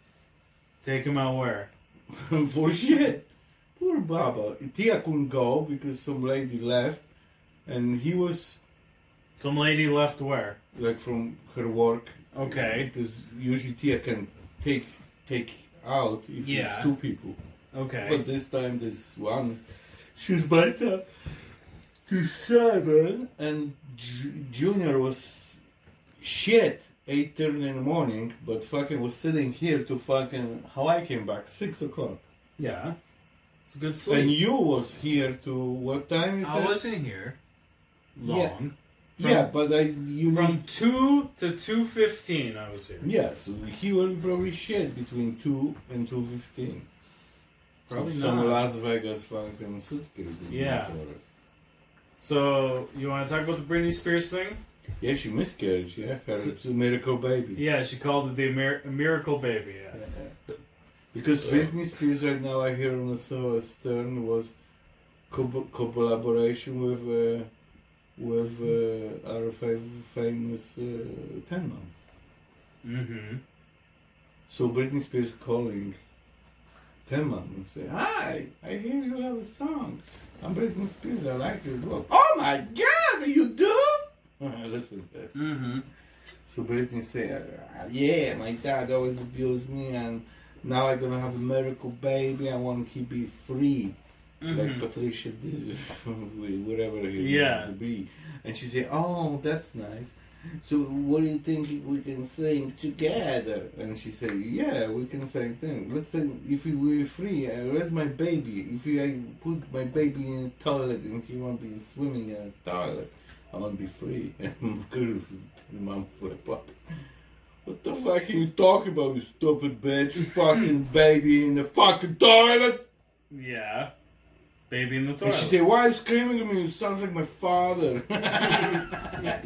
Take him out where? [LAUGHS] for shit. Poor Baba. Tia couldn't go because some lady left, and he was Some lady left where? like from her work. Okay. Because usually Tia can take take out if Yeah. it's two people. Okay. But this time this one, she was by the to seven, and Ju- Junior was shit eight thirty in the morning, but fucking was sitting here to fucking how I came back six o'clock, yeah. It's a good and you was here to what time I said? wasn't here. Long. yeah, but I you From mean two to two fifteen, I was here. yeah, so he will probably shit between two and two fifteen. Probably some not. Las Vegas fucking suitcase. Yeah. So you want to talk about the Britney Spears thing? Yeah, she miscarried. Yeah, her So- miracle baby. Yeah, she called it the Miracle Baby. Yeah. yeah. Because Britney Spears right now, I hear on the Stern was co- collaboration with uh, with uh, our fav- famous uh, Ten Man. Mm-hmm. So Britney Spears calling Ten Man and say, "Hi, I hear you have a song. I'm Britney Spears. I like your work. Oh my God, you do? [LAUGHS] Listen." to that. Mm-hmm. So Britney said, "Uh, "Yeah, my dad always abused me, and now I'm gonna have a miracle baby. I want him to be free, like Mhm. Patricia did, [LAUGHS] whatever he Yeah. to be." And she said, "Oh, that's nice. So what do you think we can sing together?" And she said, "Yeah, we can sing thing. Let's sing. If we were free, uh, where's my baby? If we, I put my baby in a toilet and he won't be swimming in a toilet." I won't be free. [LAUGHS] And Curtis, mom flip up. What the fuck are you talking about, you stupid bitch? You fucking [CLEARS THROAT] baby in the fucking toilet? Yeah. Baby in the And toilet. she said, "Why are you screaming at me? It sounds like my father." [LAUGHS] and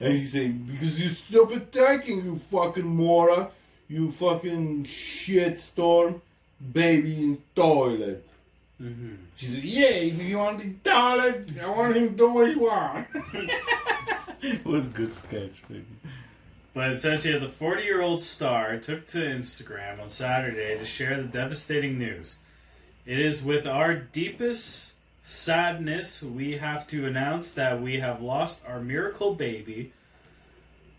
he said, "Because you stop attacking, you fucking moron, you fucking shit storm, baby in toilet." hmm She said, "Yeah, if you want the toilet, I want him to do what he want." [LAUGHS] it was good sketch, baby. But it says here the 40 year old star took to Instagram on Saturday to share the devastating news. It is with our deepest sadness we have to announce that we have lost our miracle baby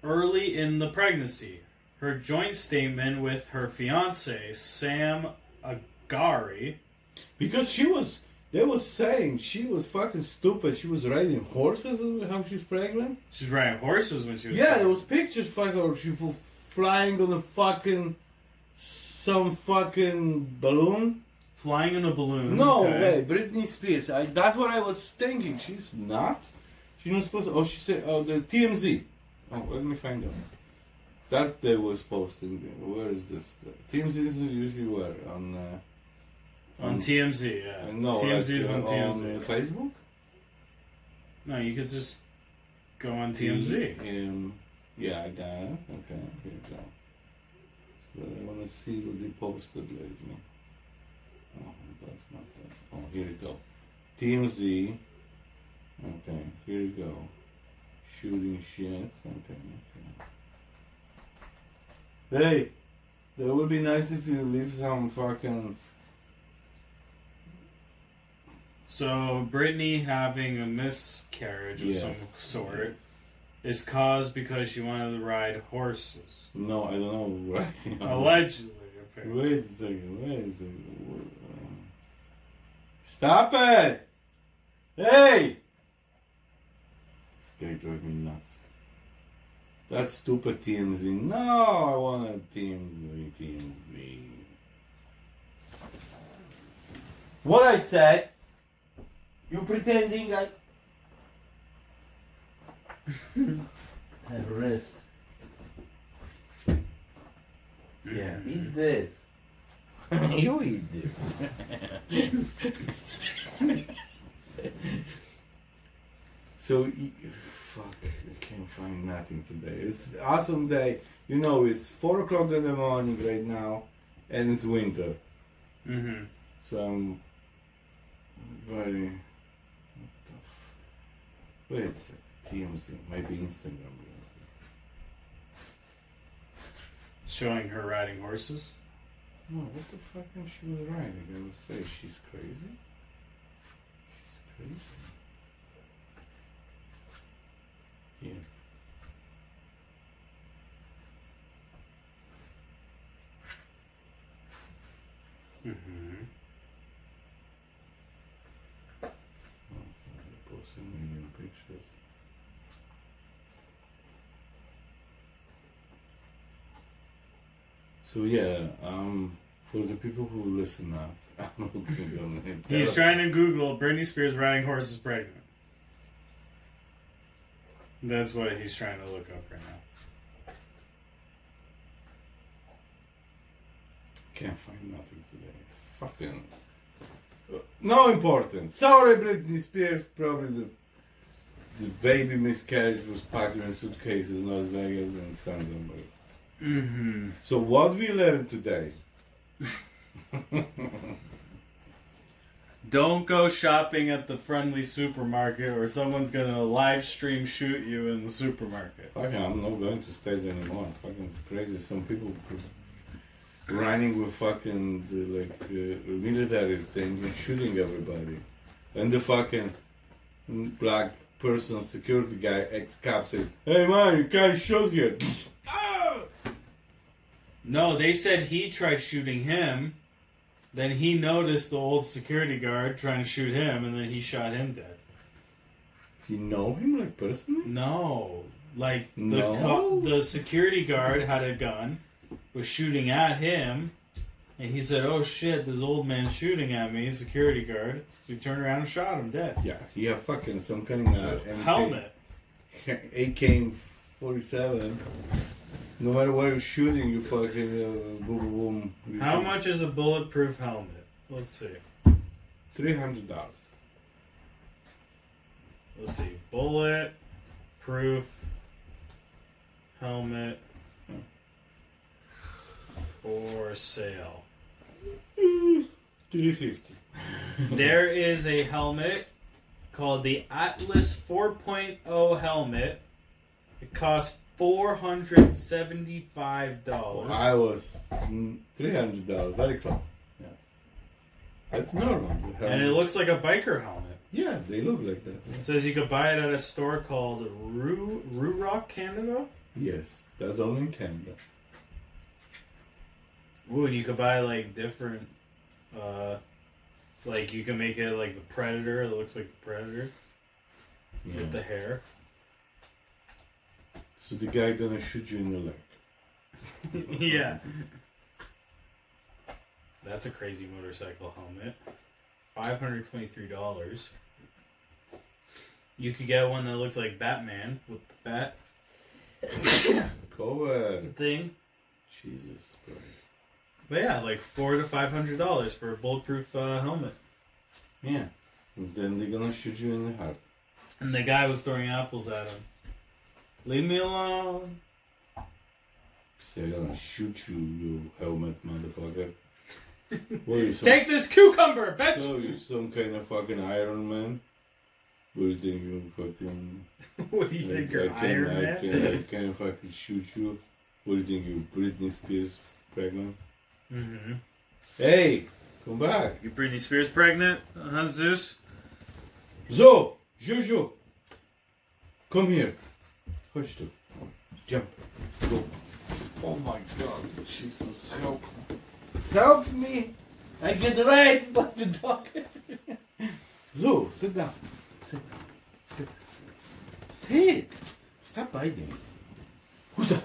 early in the pregnancy. Her joint statement with her fiance, Sam Asghari, Because she was, they was saying she was fucking stupid. She was riding horses. How she's pregnant? she's riding horses when she was. Yeah, there was pictures fucking she was flying on a fucking some fucking balloon. Flying in a balloon. No okay. way, Britney Spears. I, that's what I was thinking. She's nuts. She's not supposed. To, oh, she said. Oh, the TMZ. Oh, let me find out. That they was posting. Where is this? TMZ is usually where on. Uh, On TMZ, yeah. uh, no, TMZ is uh, on TMZ. on Facebook. No, you could just go on TMZ. Um, yeah, I got it. Okay, here you go. So I want to see what they posted lately. Oh, that's not that. Oh, here you go. TMZ. Okay, here you go. Shooting shit. Okay, okay. Hey, that would be nice if you leave some fucking. So Britney having a miscarriage of Yes, some sort yes. is caused because she wanted to ride horses. No, I don't know. [LAUGHS] Allegedly, apparently. Wait a second, wait a second. Stop it! Hey! This guy drove me nuts. That stupid TMZ. No, I want a TMZ, TMZ. What I said? You pretending I. [LAUGHS] Have rest. Yeah, eat this. You eat this. so, fuck, I can't find nothing today. It's awesome day. You know, it's 4 o'clock in the morning right now, and it's winter. Mm-hmm. So I'm very. What the f- Wait a second. TMZ, maybe Instagram. Showing her riding horses. No, what the fuck am she was writing? I would say she's crazy. She's crazy. Here. Mm-hmm. Oh, they posted a million pictures. So yeah, um, for the people who listen now, I'm looking on it. He's trying to Google Britney Spears riding horses pregnant. That's what he's trying to look up right now. Can't find nothing today. It's fucking uh, no important. Sorry, Britney Spears. Probably the the baby miscarriage was packed in suitcases in Las Vegas and sent them. Mm-hmm. So what we learned today? [LAUGHS] Don't go shopping at the friendly supermarket or someone's gonna live stream shoot you in the supermarket. Fucking, I'm not going to states anymore. Fucking, it's crazy. Some people running with fucking the, like uh, military thing and shooting everybody, and the fucking black person security guy ex cop says, "Hey man, you can't shoot here." [LAUGHS] No, they said he tried shooting him. Then he noticed the old security guard trying to shoot him, and then he shot him dead. You know him like personally? No, like the No? co- the security guard had a gun, was shooting at him, and he said, "Oh shit, this old man's shooting at me." Security guard. So he turned around and shot him dead. Yeah, he have fucking some kind of MK Helmet. AK forty seven. No matter where you're shooting, you fucking uh, boom boom. boom. How much is a bulletproof helmet? Let's see. Three hundred dollars. Let's see. Bullet proof helmet for sale. Three fifty. [LAUGHS] [LAUGHS] There is a helmet called the Atlas 4.0 helmet. It costs four hundred seventy-five dollars. I was mm, three hundred dollars. Very close. Yeah. That's normal. And it looks like a biker helmet. Yeah, they look like that. It says you could buy it at a store called Roo Roo Rock Canada. Yes, that's only in Canada. Ooh, and you could buy like different, uh, like you can make it like the Predator. It looks like the Predator Yeah. with the hair. So the guy gonna shoot you in the leg. yeah. That's a crazy motorcycle helmet. Five hundred twenty-three dollars. You could get one that looks like Batman with the bat [COUGHS] Cover. thing. Jesus Christ. But yeah, like four to five hundred dollars for a bulletproof uh, helmet. Yeah. And then they're gonna shoot you in the heart. And the guy was throwing apples at him. Leave me alone. They're gonna shoot you, you helmet motherfucker. [LAUGHS] What are you, some, Take this cucumber, bitch! so you some kind of fucking Iron Man? What do you think you fucking [LAUGHS] what do you think, you're can, Iron I Man? can, I [LAUGHS] can fucking shoot you. What do you think you Britney Spears pregnant? Mm-hmm. Hey, come back. You Britney Spears pregnant, huh, Zeus? Zo, Jojo. Come here. Chodź tu. Jump. Go. Oh my god, Jesus, help. Help me. I get right by the dog. [LAUGHS] Zo, sit down. Sit. Sit. Sit. Stop biting. Who's that?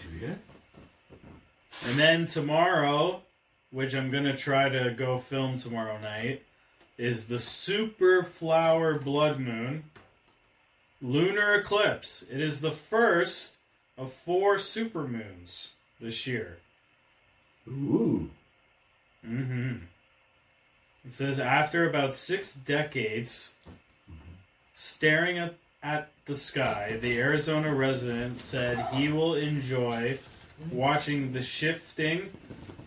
Did you hear? And then tomorrow, which I'm gonna try to go film tomorrow night, is the super flower blood moon lunar eclipse. It is the first of four super moons this year. Ooh. Mm-hmm. It says after about six decades staring at, at the sky, the Arizona resident said he will enjoy watching the shifting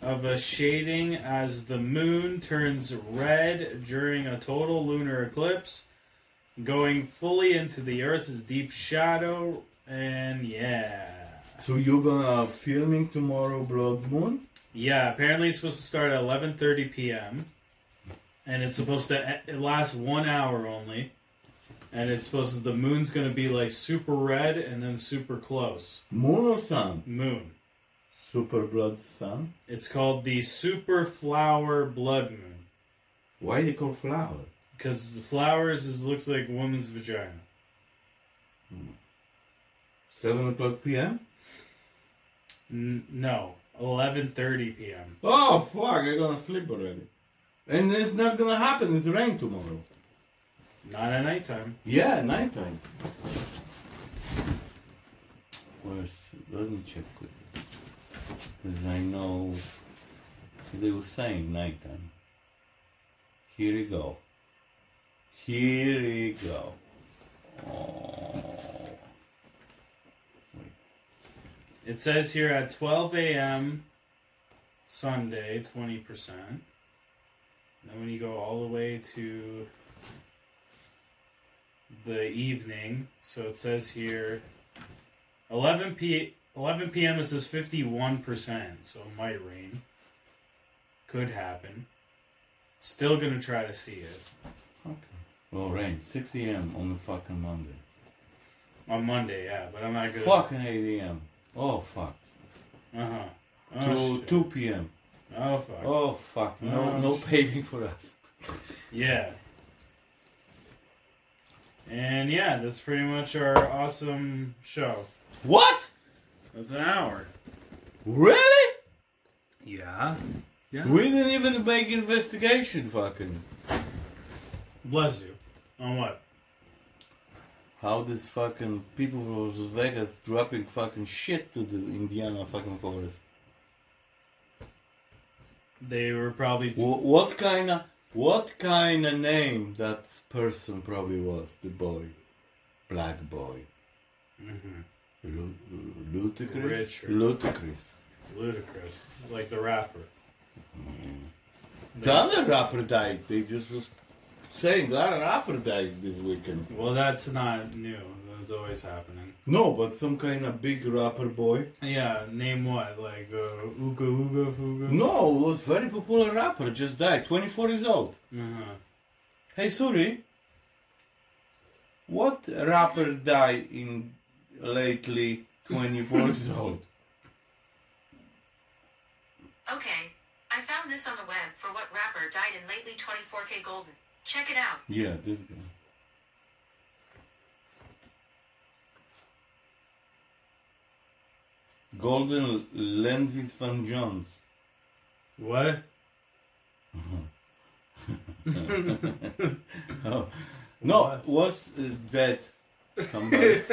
of a shading as the moon turns red during a total lunar eclipse, going fully into the Earth's deep shadow, and yeah. So you're gonna filming tomorrow Blood Moon? Yeah, apparently it's supposed to start at 11:30 p.m. and it's supposed to it last 1 hour only. And it's supposed to the moon's to be like super red and then super close. Moon or sun? Moon. Super blood sun? It's called the super flower blood moon Why they call flower? Because the flowers is looks like a woman's vagina. Hmm. Seven o'clock p.m. N- no, 11:30 p.m. Oh fuck! I'm gonna sleep already. And it's not gonna happen. It's rain tomorrow. Not at nighttime. Yeah, nighttime. Where's? Let me check quickly. Because I know. So they were saying nighttime. Here we go. Here we go. Oh. It says here at 12 a.m. Sunday, 20%. Then when you go all the way to the evening, so it says here 11 p 11 p.m. It says 51%, so it might rain. Could happen. Still gonna try to see it. Well, rain. 6 a.m. on the fucking Monday. on Monday, yeah, but I'm not gonna. Fucking 8 a.m. Oh fuck. Uh huh. Two Oh, shit. 2 p.m. oh fuck. Oh fuck. No Oh, no shit. paving for us. Yeah. And yeah, that's pretty much our awesome show. What? That's an hour. Really? Yeah. Yeah. We didn't even make investigation fucking. Bless you. On what? How this fucking people from Las Vegas dropping fucking shit to the Indiana fucking forest? They were probably. Wh- What kind of What kind of name that person probably was? The boy, black boy. hmm Lu- Ludacris. Richard. Ludacris. Ludicrous, like the rapper. The other rapper died. They just was saying a lot of rapper died this weekend. Well, that's not new. That's always happening. No, but some kind of big rapper boy. Yeah, name what? Like uh, Ooga Ooga Fooga? No, it was very popular rapper. Just died. 24 years old. Uh-huh. Hey, sorry. What rapper died in lately 24 years [LAUGHS] old? Okay, I found this on the web for what rapper died in lately 24kGoldn. Check it out. Yeah, this guy. Golden Landis Von Jones. What? [LAUGHS] Oh. No, What? was uh, that somebody? [LAUGHS]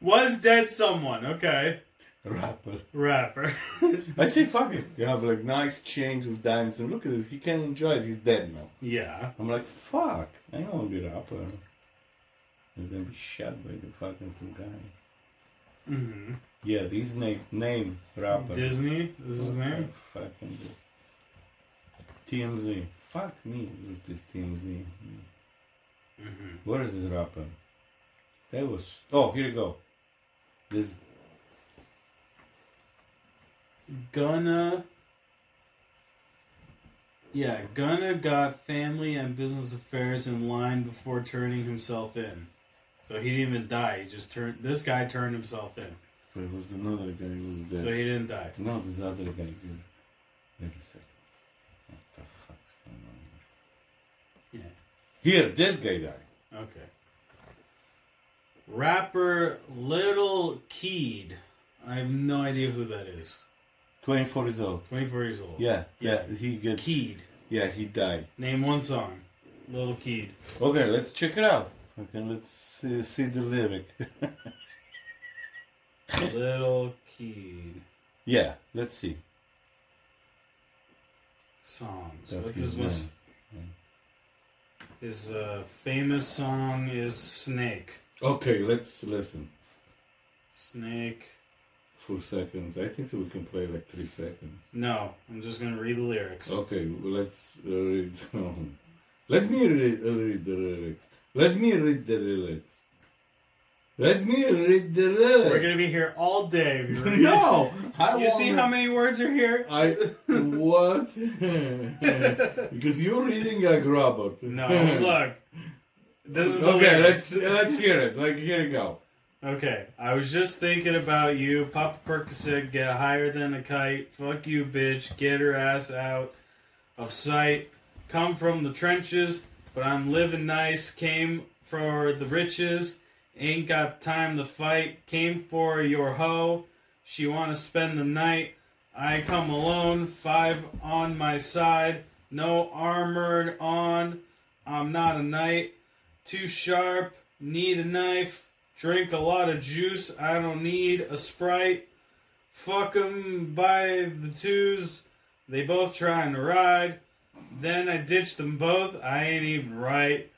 Was dead someone? Okay, rapper. rapper. [LAUGHS] I say, fuck it. You have like nice chains with diamonds, and look at this. He can't enjoy it. He's dead now. yeah. I'm like, fuck. I don't want to be a rapper. He's gonna be shot by the fucking some guy. hmm Yeah, this name name rapper. Disney. This is his name. Fucking this. TMZ. Fuck me with this TMZ. hmm Where is this rapper? That was. Oh, here you go. This. Gunna. Yeah, Gunna got family and business affairs in line before turning himself in. So he didn't even die. He just turned. This guy turned himself in, But it was another guy who was dead? so he didn't die. No, this other guy. Wait a second. What the fuck's going on here? Yeah. Here, this guy died. Okay. Rapper Little Keed. I have no idea who that is. 24 years old. 24 years old. Yeah, yeah, he get. Keed. Yeah, he died. Name one song. Little Keed. Okay, let's check it out. Okay, let's see, see the lyric. [LAUGHS] Little Keed. yeah, let's see. Songs. That's What's his most. His uh, famous song is Snake. Okay, let's listen Snake. For seconds. I think so we can play like three seconds. No, I'm just gonna read the lyrics. Okay, well, let's uh, read. [LAUGHS] Let me read, uh, read the lyrics. Let me read the lyrics. Let me read the lyrics. We're gonna be here all day. [LAUGHS] if [LAUGHS] you read- no, I You see how many words are here? I what? because you're reading like Robert. No, look. This is Okay, lyrics. let's let's hear it. Like here you go. Okay, I was just thinking about you. Pop a Percocet, get higher than a kite. Fuck you, bitch. Get her ass out of sight. Come from the trenches, but I'm living nice. Came for the riches. Ain't got time to fight. Came for your hoe. She wanna spend the night. I come alone. Five on my side. No armor on. I'm not a knight. Too sharp. Need a knife. Drink a lot of juice. I don't need a sprite. Fuck 'em by the twos. They both trying to ride. Then I ditched them both. I ain't even right.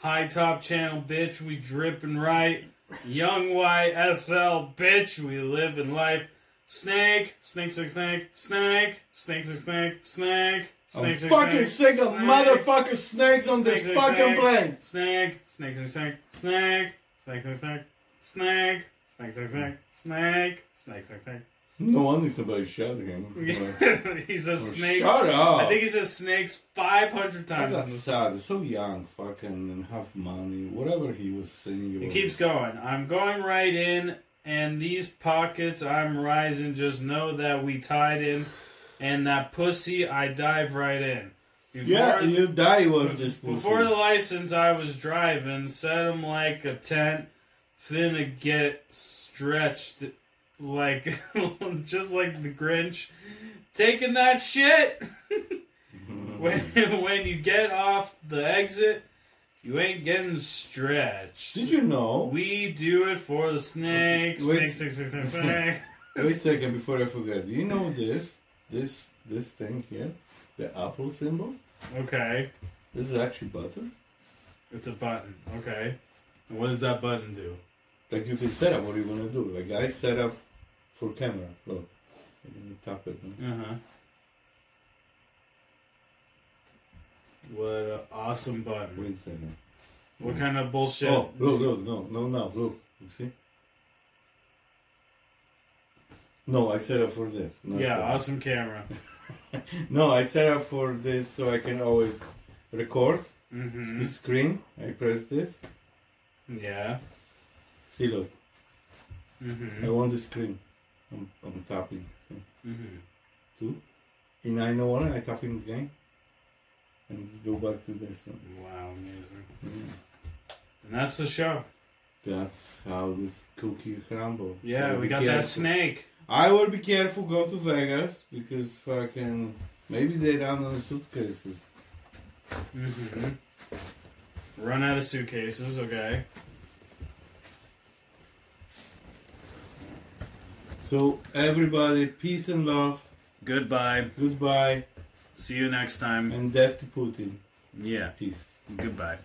High top channel, bitch. We drippin' right. Young YSL, bitch. We live in life. Snake, snake, snake, snake, snake, snake, snake, snake, snake. I'm Snake, snake, fucking snake, sick of snake. motherfucking snakes on this Snake, snake, fucking snake. plane. Snake, snake, snake, snake, snake, Snake, snake, snake. Snake. Snake, snake, snake. Snake. Snake, snake, snake. No wonder somebody shot him. [LAUGHS] he's a oh, snake. Shut up. I think he says snakes 500 times. That's sad. It's so young, fucking, and half money. Whatever he was saying. He keeps going. I'm going right in, and these pockets I'm rising. Just know that we tied in, and that pussy I dive right in. Before Yeah, the- you die with this Before the license, I was driving, set 'em like a tent, finna get stretched like [LAUGHS] just like the Grinch, taking that shit. [LAUGHS] when [LAUGHS] when you get off the exit, you ain't getting stretched. Did you know? We do it for the snake, Wait. snake, snake, snake, snake, snake. Wait a second before I forget. Do you know this? this this thing here, the Apple symbol. Okay. This is actually button. It's a button. Okay. And what does that button do? Like you can set up what you want to do. Like I set up for camera. Look, I'm gonna tap it. Uh huh. What an awesome button. Wait a second. What kind of bullshit? Oh, look, look, no, no, no, look. You see? No, I set up for this. yeah, awesome camera. [LAUGHS] [LAUGHS] no, I set up for this so I can always record Mm-hmm. the screen. I press this. Yeah. See, look, Mm-hmm. I want the screen. I'm, I'm tapping. See? Mm-hmm. Two. In I know one, I tapping again. And go back to this one. Wow, amazing. Mm. And that's the show. That's how this cookie crumbles. Yeah, So we got that snake. I will be careful. Go to Vegas because fucking maybe they run on the suitcases. Mm-hmm. Run out of suitcases, okay. So everybody, peace and love. Goodbye. Goodbye See you next time. and death to Putin. Yeah. Peace. Goodbye.